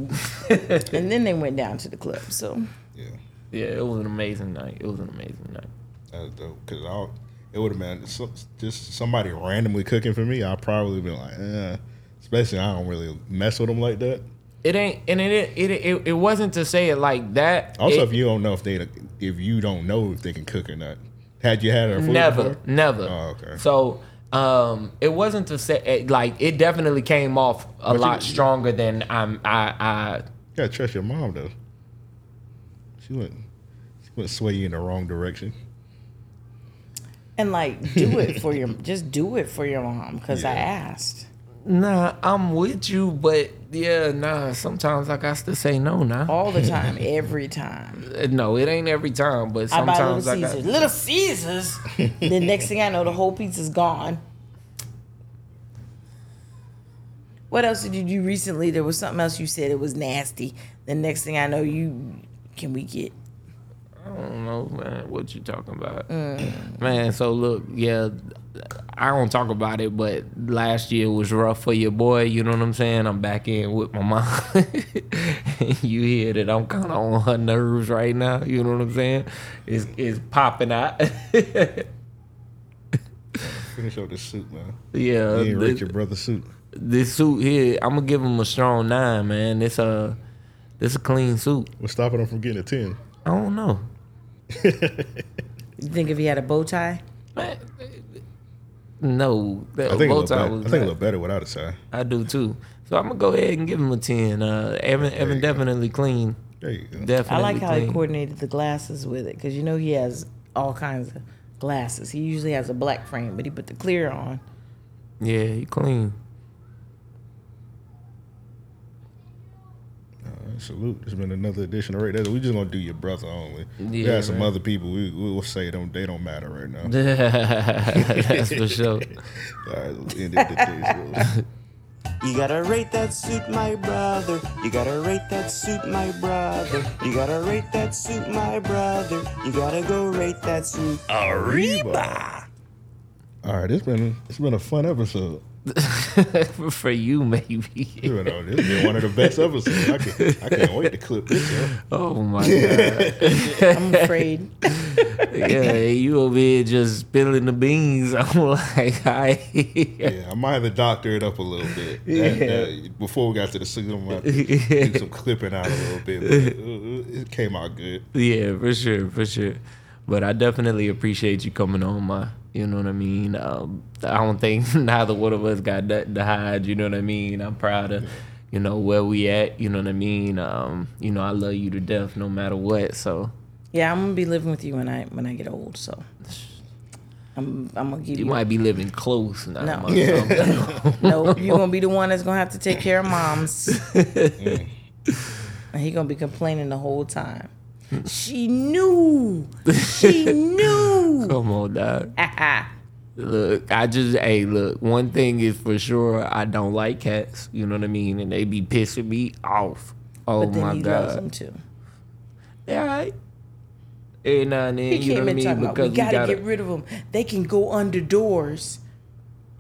And then they went down to the club. So Yeah, yeah, it was an amazing night. It was an amazing night. that's dope. Cause I, it would have been so, just somebody randomly cooking for me. I'd probably been like, eh. Especially I don't really mess with them like that. It ain't, and it it it, it wasn't to say it like that. Also, It- if you don't know if they, if you don't know if they can cook or not, had you had her never, before? never. Oh, okay. So. Um, it wasn't to say it, like it definitely came off a But you- lot stronger than I'm I I You gotta trust your mom though. She wouldn't, she wouldn't sway you in the wrong direction. And like do it for your, just do it for your mom because I asked. nah I'm with you, but yeah nah sometimes I got to say no now. all the time, every time. Uh, no, it ain't every time, but I buy Little sometimes. Caesars. Little Caesars. the next thing I know, the whole pizza's gone. What else did you do recently? There was something else you said it was nasty. The next thing I know, you can we get I don't know, man. What you talking about, Mm. man? So look, yeah, I don't talk about it, but last year was rough for your boy. You know what I'm saying? I'm back in with my mom. you hear that I'm kind of on her nerves right now. You know what I'm saying? It's it's popping out. Finish up this suit, man. yeah, You ain't this, rate your brother's suit. this suit here, I'm gonna give him a strong nine, man. It's a this a clean suit. What's stopping him from getting a ten? I don't know. You think if he had a bow tie? No, the I think, it bow look tie better. I think it bad. look better without a tie. I do too. So I'm gonna go ahead and give him a ten. Uh, Evan, Evan you go. definitely clean. There you go. Definitely I like how clean. he coordinated the glasses with it because you know he has all kinds of glasses. He usually has a black frame, but he put the clear on. Yeah, he clean. Uh, Salute. There's been another edition of Rate That. We just gonna do your brother only. we Yeah, got some man. other people. We we will say them they don't matter right now. That's for sure. All right, let's end it today. You gotta rate that suit, my brother. You gotta rate that suit, my brother. You gotta rate that suit, my brother. You gotta go rate that suit. Arriba! All right, it's been it's been a fun episode. for you, maybe. It's been, uh, this has been one of the best episodes. I can I can't wait to clip this up. Oh my god. I'm afraid. yeah, you over here just spilling the beans. I'm like, I. Yeah, I might have to doctor it up a little bit. That- that- before we got to the suit, I'm gonna do some clipping out a little bit. But uh, it came out good. Yeah, for sure, for sure. But I definitely appreciate you coming on my. You know what I mean? Um, I don't think neither one of us got nothing to hide. You know what I mean? I'm proud of, you know, where we at. You know what I mean? Um, you know, I love you to death, no matter what. So Yeah, I'm gonna be living with you when I when I get old. So I'm, I'm gonna give You you. might be living close now. No. no, you're gonna be the one that's gonna have to take care of moms. and he gonna be complaining the whole time. She knew. She knew. Come on, dog. Look, I just hey, look. One thing is for sure, I don't like cats. You know what I mean, and they be pissing me off. Oh but then my he loves god, them too. yeah, right. Every now and then, He you know what I mean, because we gotta, gotta. get rid of them. They can go under doors.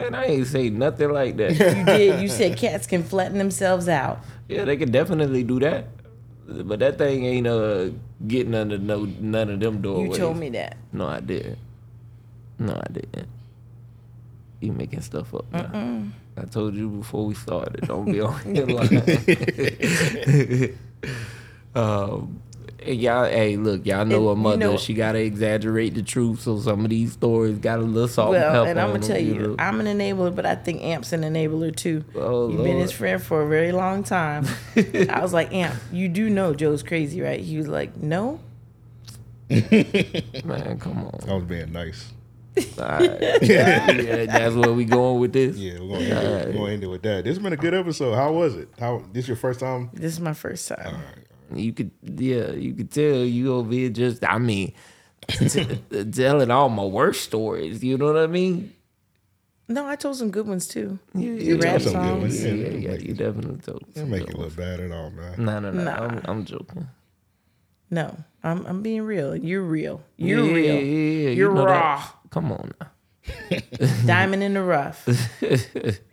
and I ain't say nothing like that. You did. You said cats can flatten themselves out. yeah, they can definitely do that, but that thing ain't uh getting under no none of them doorways. You told me that. No, I didn't. No, I didn't. You making stuff up. Now. I told you before we started. Don't be on here lying. um, y'all, hey, look, y'all know And, a you mother. know- she gotta exaggerate the truth, so some of these stories got a little salt and Well, pepper and I'm gonna tell them, you, know? I'm an enabler, but I think Amp's an enabler too. Oh, You've been his friend for a very long time. I was like, Amp, you do know Joe's crazy, right? He was like, No. man, come on. I was being nice. All right. yeah, that's where we going with this. Yeah, we're gonna, end it, we're gonna end it with that. This has been a good episode. How was it? How this your first time? This is my first time. You could, yeah, you could tell you over here just, I mean, t- telling all my worst stories. You know what I mean? No, I told some good ones too. You, Your yeah, rap some good ones. songs. Yeah, Yeah, yeah, yeah. make You definitely told. Don't make it look bad at all, man. No, no, no. Nah. I'm, I'm joking. No, I'm I'm being real. You're real. You're yeah, real. Yeah, yeah, you You're know that. raw. Come on now. Diamond in the rough.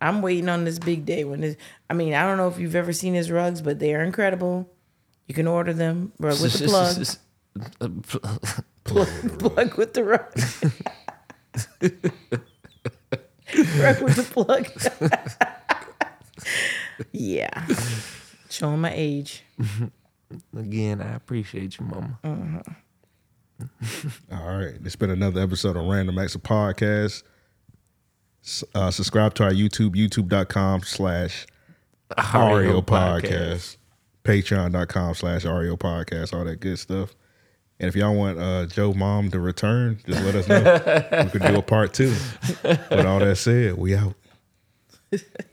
I'm waiting on this big day when this. I mean, I don't know if you've ever seen his rugs, but they are incredible. You can order them rug with the plug. plug, plug with the rug. rug with the plug. yeah. Showing my age. Again, I appreciate you, mama. Mm-hmm. All right. It's been another episode of Random Acts of Podcast. Uh, subscribe to our YouTube, youtube.com slash RAOP Podcast. Patreon.com slash RAOP Podcast, all that good stuff. And if y'all want uh, Joe Mom to return, just let us know. we could do a part two. With all that said, we out.